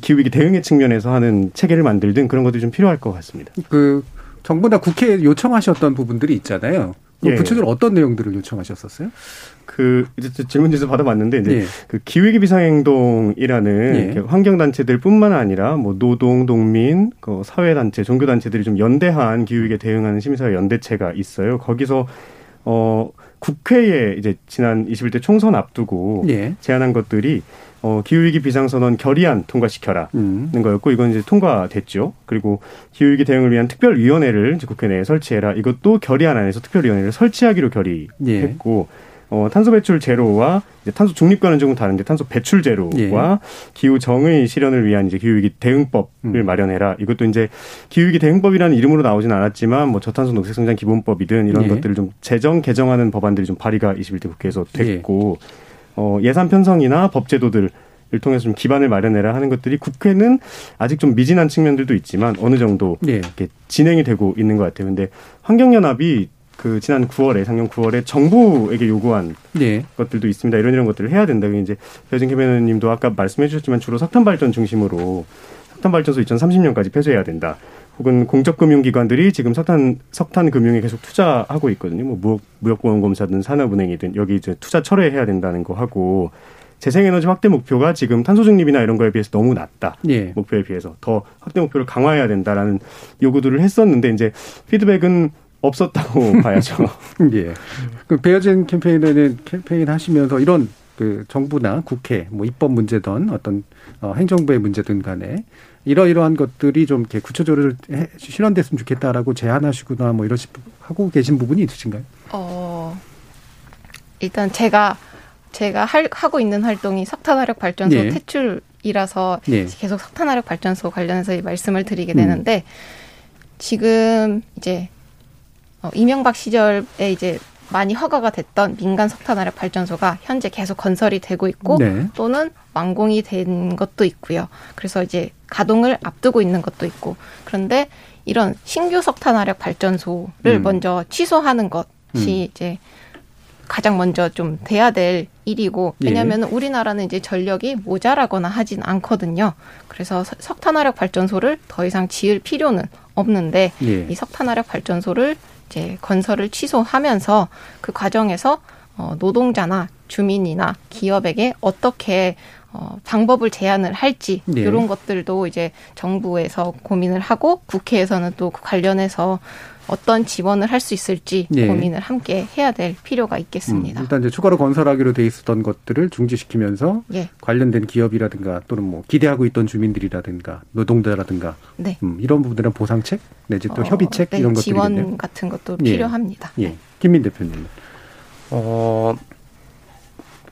기후 위기 대응의 측면에서 하는 체계를 만들든 그런 것들이 좀 필요할 것 같습니다. 그 정부나 국회에 요청하셨던 부분들이 있잖아요. 그 예. 구체적으로 어떤 내용들을 요청하셨었어요? 그 이제 질문 주서 받아봤는데 이제 예. 그 기후위기 비상행동이라는 예. 이렇게 환경 단체들뿐만 아니라 뭐 노동, 동민, 그 사회 단체, 종교 단체들이 좀 연대한 기후위기에 대응하는 시민사회 연대체가 있어요. 거기서 어 국회에 이제 지난 21대 총선 앞두고 예. 제안한 것들이 어 기후위기 비상선언 결의안 통과시켜라. 음. 는 거였고 이건 이제 통과됐죠. 그리고 기후위기 대응을 위한 특별위원회를 이제 국회 내에 설치해라. 이것도 결의안 안에서 특별위원회를 설치하기로 결의했고 어, 탄소 배출 제로와 이제 탄소 중립과는 조금 다른데 탄소 배출 제로와 예. 기후 정의 실현을 위한 이제 기후위기 대응법을 음. 마련해라. 이것도 이제 기후위기 대응법이라는 이름으로 나오진 않았지만 뭐 저탄소 녹색성장 기본법이든 이런 예. 것들을 좀 제정 개정하는 법안들이 좀 발의가 21대 국회에서 예. 됐고 어, 예산 편성이나 법제도들 을 통해서 좀 기반을 마련해라 하는 것들이 국회는 아직 좀 미진한 측면들도 있지만 어느 정도 예. 이렇게 진행이 되고 있는 것 같아요. 근데 환경연합이 그 지난 9월에 작년 9월에 정부에게 요구한 예. 것들도 있습니다. 이런 이런 것들을 해야 된다. 이제 배진 캐비너님도 아까 말씀해 주셨지만 주로 석탄 발전 중심으로 석탄 발전소 2030년까지 폐쇄해야 된다. 혹은 공적 금융 기관들이 지금 석탄 석탄 금융에 계속 투자하고 있거든요. 뭐 무역 무역보험검사든 산업은행이든 여기 이제 투자 철회해야 된다는 거 하고 재생에너지 확대 목표가 지금 탄소 중립이나 이런 거에 비해서 너무 낮다. 예. 목표에 비해서 더 확대 목표를 강화해야 된다라는 요구들을 했었는데 이제 피드백은 없었다고 봐야죠. 예. 그 베어진 캠페인에는 캠페인 하시면서 이런 그 정부나 국회 뭐 입법 문제든 어떤 어, 행정부의 문제든 간에 이러이러한 것들이 좀 이렇게 구체적으로 해- 실현됐으면 좋겠다라고 제안하시거나 뭐 이러시 하고 계신 부분이 있으신가요? 어, 일단 제가 제가 할, 하고 있는 활동이 석탄화력 발전소 예. 퇴출이라서 예. 계속 석탄화력 발전소 관련해서 이 말씀을 드리게 음. 되는데 지금 이제 어, 이명박 시절에 이제 많이 허가가 됐던 민간 석탄화력 발전소가 현재 계속 건설이 되고 있고 네. 또는 완공이 된 것도 있고요. 그래서 이제 가동을 앞두고 있는 것도 있고 그런데 이런 신규 석탄화력 발전소를 음. 먼저 취소하는 것이 음. 이제 가장 먼저 좀 돼야 될 일이고 예. 왜냐하면 우리나라는 이제 전력이 모자라거나 하진 않거든요. 그래서 서- 석탄화력 발전소를 더 이상 지을 필요는 없는데 예. 이 석탄화력 발전소를 이제 건설을 취소하면서 그 과정에서 어, 노동자나 주민이나 기업에게 어떻게 어, 방법을 제안을 할지 예. 이런 것들도 이제 정부에서 고민을 하고 국회에서는 또그 관련해서 어떤 지원을 할 수 있을지 예. 고민을 함께 해야 될 필요가 있겠습니다. 음, 일단 이제 추가로 건설하기로 돼 있었던 것들을 중지시키면서 예. 관련된 기업이라든가 또는 뭐 기대하고 있던 주민들이라든가 노동자라든가 네. 음, 이런 부분들은 보상책 내지 또 어, 협의책 네, 이런 지원 것들인데 같은 것도 예. 필요합니다. 예. 김민 대표님. 어,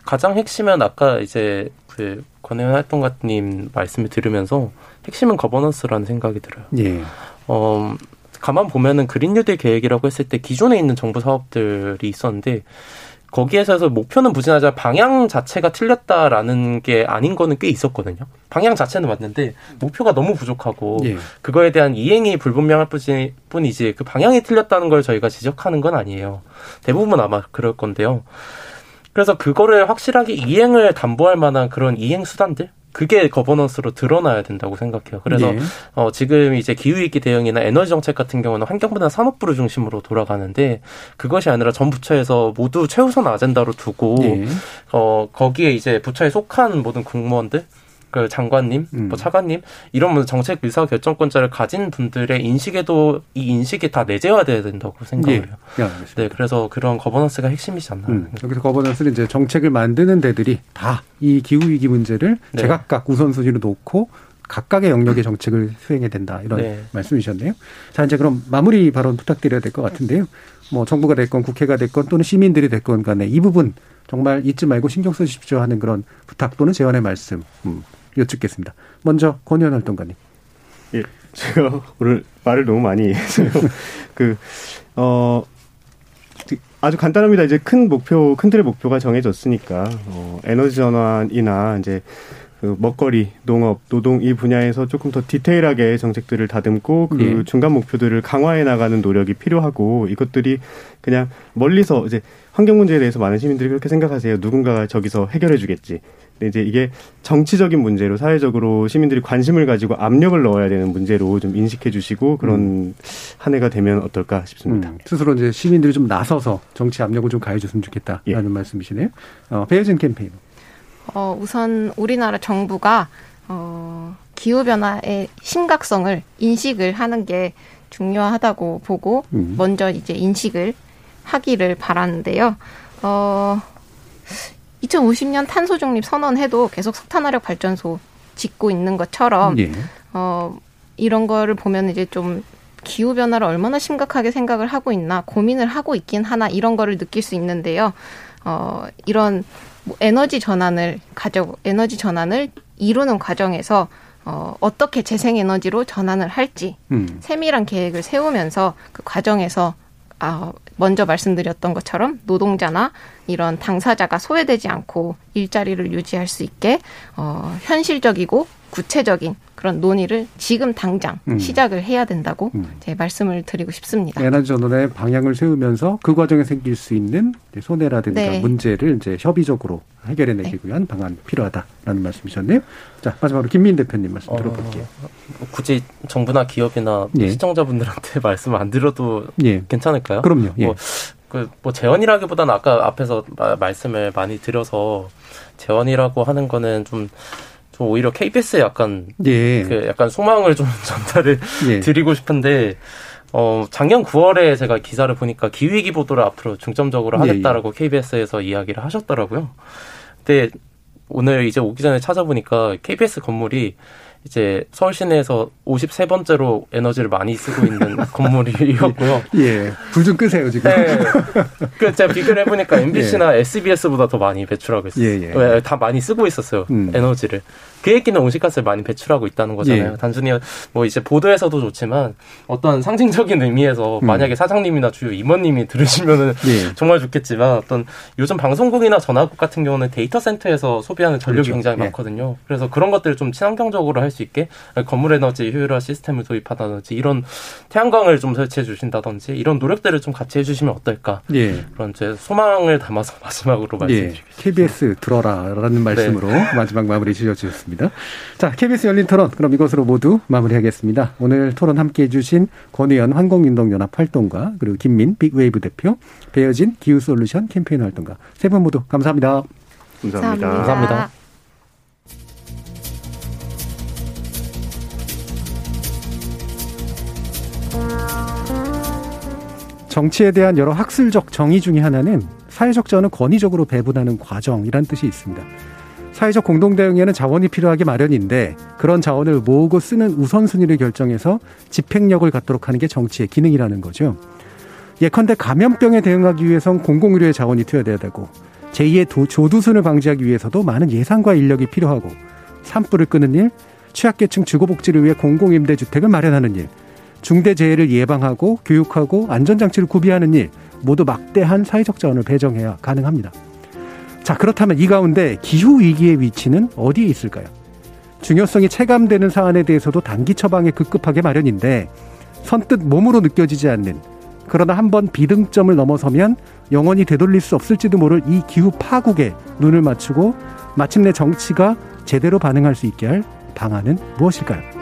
가장 핵심은 아까 이제 그 권혜원 활동가님 말씀을 들으면서 핵심은 거버넌스라는 생각이 들어요. 예. 어, 가만 보면은 그린 뉴딜 계획이라고 했을 때 기존에 있는 정부 사업들이 있었는데 거기에서 목표는 무진하지만 방향 자체가 틀렸다라는 게 아닌 거는 꽤 있었거든요. 방향 자체는 맞는데 목표가 너무 부족하고 예. 그거에 대한 이행이 불분명할 뿐이- 뿐이지 그 방향이 틀렸다는 걸 저희가 지적하는 건 아니에요. 대부분 아마 그럴 건데요. 그래서 그거를 확실하게 이행을 담보할 만한 그런 이행 수단들 그게 거버넌스로 드러나야 된다고 생각해요. 그래서 예. 어, 지금 이제 기후위기 대응이나 에너지 정책 같은 경우는 환경부나 산업부를 중심으로 돌아가는데 그것이 아니라 전 부처에서 모두 최우선 아젠다로 두고 예. 어, 거기에 이제 부처에 속한 모든 공무원들 그 장관님, 음. 뭐 차관님 이런 분 정책 의사 결정권자를 가진 분들의 인식에도 이 인식이 다 내재화돼야 된다고 생각을 해요. 예, 알겠습니다. 네, 그래서 그런 거버넌스가 핵심이지 않나. 음, 여기서 거버넌스는 이제 정책을 만드는 데들이 다 이 기후 위기 문제를 네. 제각각 우선순위로 놓고 각각의 영역의 정책을 수행해야 된다 이런 네. 말씀이셨네요. 자 이제 그럼 마무리 발언 부탁드려야 될 것 같은데요. 뭐 정부가 됐건 국회가 됐건 또는 시민들이 됐건 간에 이 부분 정말 잊지 말고 신경 쓰십시오 하는 그런 부탁 또는 제안의 말씀 음, 여쭙겠습니다. 먼저 권현 활동가님. 예, 제가 오늘 말을 너무 많이 해서요. 그, 어, 아주 간단합니다. 이제 큰 목표, 큰 틀의 목표가 정해졌으니까, 어, 에너지 전환이나 이제 그 먹거리, 농업, 노동 이 분야에서 조금 더 디테일하게 정책들을 다듬고 그 예. 중간 목표들을 강화해 나가는 노력이 필요하고 이것들이 그냥 멀리서 이제 환경 문제에 대해서 많은 시민들이 그렇게 생각하세요. 누군가가 저기서 해결해 주겠지. 근데 이제 이게 정치적인 문제로 사회적으로 시민들이 관심을 가지고 압력을 넣어야 되는 문제로 좀 인식해 주시고 그런 한 해가 되면 어떨까 싶습니다. 음, 스스로 이제 시민들이 좀 나서서 정치 압력을 좀 가해 줬으면 좋겠다라는 말씀이시네요. 어, 배혜진 캠페인. 어, 우선 우리나라 정부가 어, 기후 변화의 심각성을 인식을 하는 게 중요하다고 보고 음. 먼저 이제 인식을 하기를 바라는데요. 어, 2050년 탄소 중립 선언해도 계속 석탄화력 발전소 짓고 있는 것처럼 예. 어, 이런 거를 보면 이제 좀 기후 변화를 얼마나 심각하게 생각을 하고 있나 고민을 하고 있긴 하나 이런 거를 느낄 수 있는데요. 어, 이런 뭐 에너지 전환을 가져 에너지 전환을 이루는 과정에서 어, 어떻게 재생에너지로 전환을 할지 음. 세밀한 계획을 세우면서 그 과정에서 아, 먼저 말씀드렸던 것처럼 노동자나 이런 당사자가 소외되지 않고 일자리를 유지할 수 있게 어, 현실적이고 구체적인 그런 논의를 지금 당장 음. 시작을 해야 된다고 음. 제 말씀을 드리고 싶습니다. 에너지 전환의 방향을 세우면서 그 과정에 생길 수 있는 손해라든가 네. 문제를 이제 협의적으로 해결해내기 위한 방안 필요하다라는 말씀이셨네요. 자 마지막으로 김민 대표님 말씀 들어볼게요. 뭐 굳이 정부나 기업이나 예. 시청자분들한테 말씀 안 드려도 예. 괜찮을까요? 그럼요. 예. 뭐, 그, 뭐, 재원이라기보다는 아까 앞에서 마- 말씀을 많이 드려서, 재원이라고 하는 거는 좀, 좀 오히려 KBS에 약간, 예. 그 약간 소망을 좀 전달을 예. 드리고 싶은데, 어, 작년 9월에 제가 기사를 보니까 기후위기 보도를 앞으로 중점적으로 예, 하겠다라고 KBS에서 이야기를 하셨더라고요. 근데 오늘 이제 오기 전에 찾아보니까 KBS 건물이 이제 서울 시내에서 53번째로 에너지를 많이 쓰고 있는 건물이었고요. 예. 불 좀 끄세요 지금. 네. 그 제가 비교를 해보니까 MBC나 SBS보다 더 많이 배출하고 있어요. 예, 예. 왜, 다 많이 쓰고 있었어요. 음. 에너지를. 그 얘기는 온실가스를 많이 배출하고 있다는 거잖아요. 예. 단순히 뭐 이제 보도에서도 좋지만 어떤 상징적인 의미에서 음. 만약에 사장님이나 주요 임원님이 들으시면은 예. 정말 좋겠지만 어떤 요즘 방송국이나 전화국 같은 경우는 데이터 센터에서 소비하는 전력이 그렇죠. 굉장히 예. 많거든요. 그래서 그런 것들을 좀 친환경적으로 할수 있게 건물 에너지 효율화 시스템을 도입한다든지 이런 태양광을 좀 설치해 주신다든지 이런 노력들을 좀 같이 해주시면 어떨까 예. 그런 제 소망을 담아서 마지막으로 예, 말씀드리겠습니다. KBS 들어라라는 말씀으로 네. 마지막 마무리 지어주셨습니다. 자, KBS 열린 토론 그럼 이것으로 모두 마무리하겠습니다. 오늘 토론 함께해 주신 권의원 환경운동연합 활동가 그리고 김민 빅웨이브 대표 배여진 기후솔루션 캠페인 활동가 세 분 모두 감사합니다. 감사합니다. 감사합니다. 정치에 대한 여러 학술적 정의 중의 하나는 사회적 자원을 권위적으로 배분하는 과정이란 뜻이 있습니다. 사회적 공동 대응에는 자원이 필요하기 마련인데 그런 자원을 모으고 쓰는 우선순위를 결정해서 집행력을 갖도록 하는 게 정치의 기능이라는 거죠. 예컨대 감염병에 대응하기 위해선 공공의료의 자원이 투여돼야 되고 제2의 도- 조두순을 방지하기 위해서도 많은 예산과 인력이 필요하고 산불을 끄는 일, 취약계층 주거복지를 위해 공공임대주택을 마련하는 일, 중대재해를 예방하고 교육하고 안전장치를 구비하는 일 모두 막대한 사회적 자원을 배정해야 가능합니다. 자 그렇다면 이 가운데 기후위기의 위치는 어디에 있을까요? 중요성이 체감되는 사안에 대해서도 단기 처방에 급급하게 마련인데 선뜻 몸으로 느껴지지 않는 그러나 한번 비등점을 넘어서면 영원히 되돌릴 수 없을지도 모를 이 기후 파국에 눈을 맞추고 마침내 정치가 제대로 반응할 수 있게 할 방안은 무엇일까요?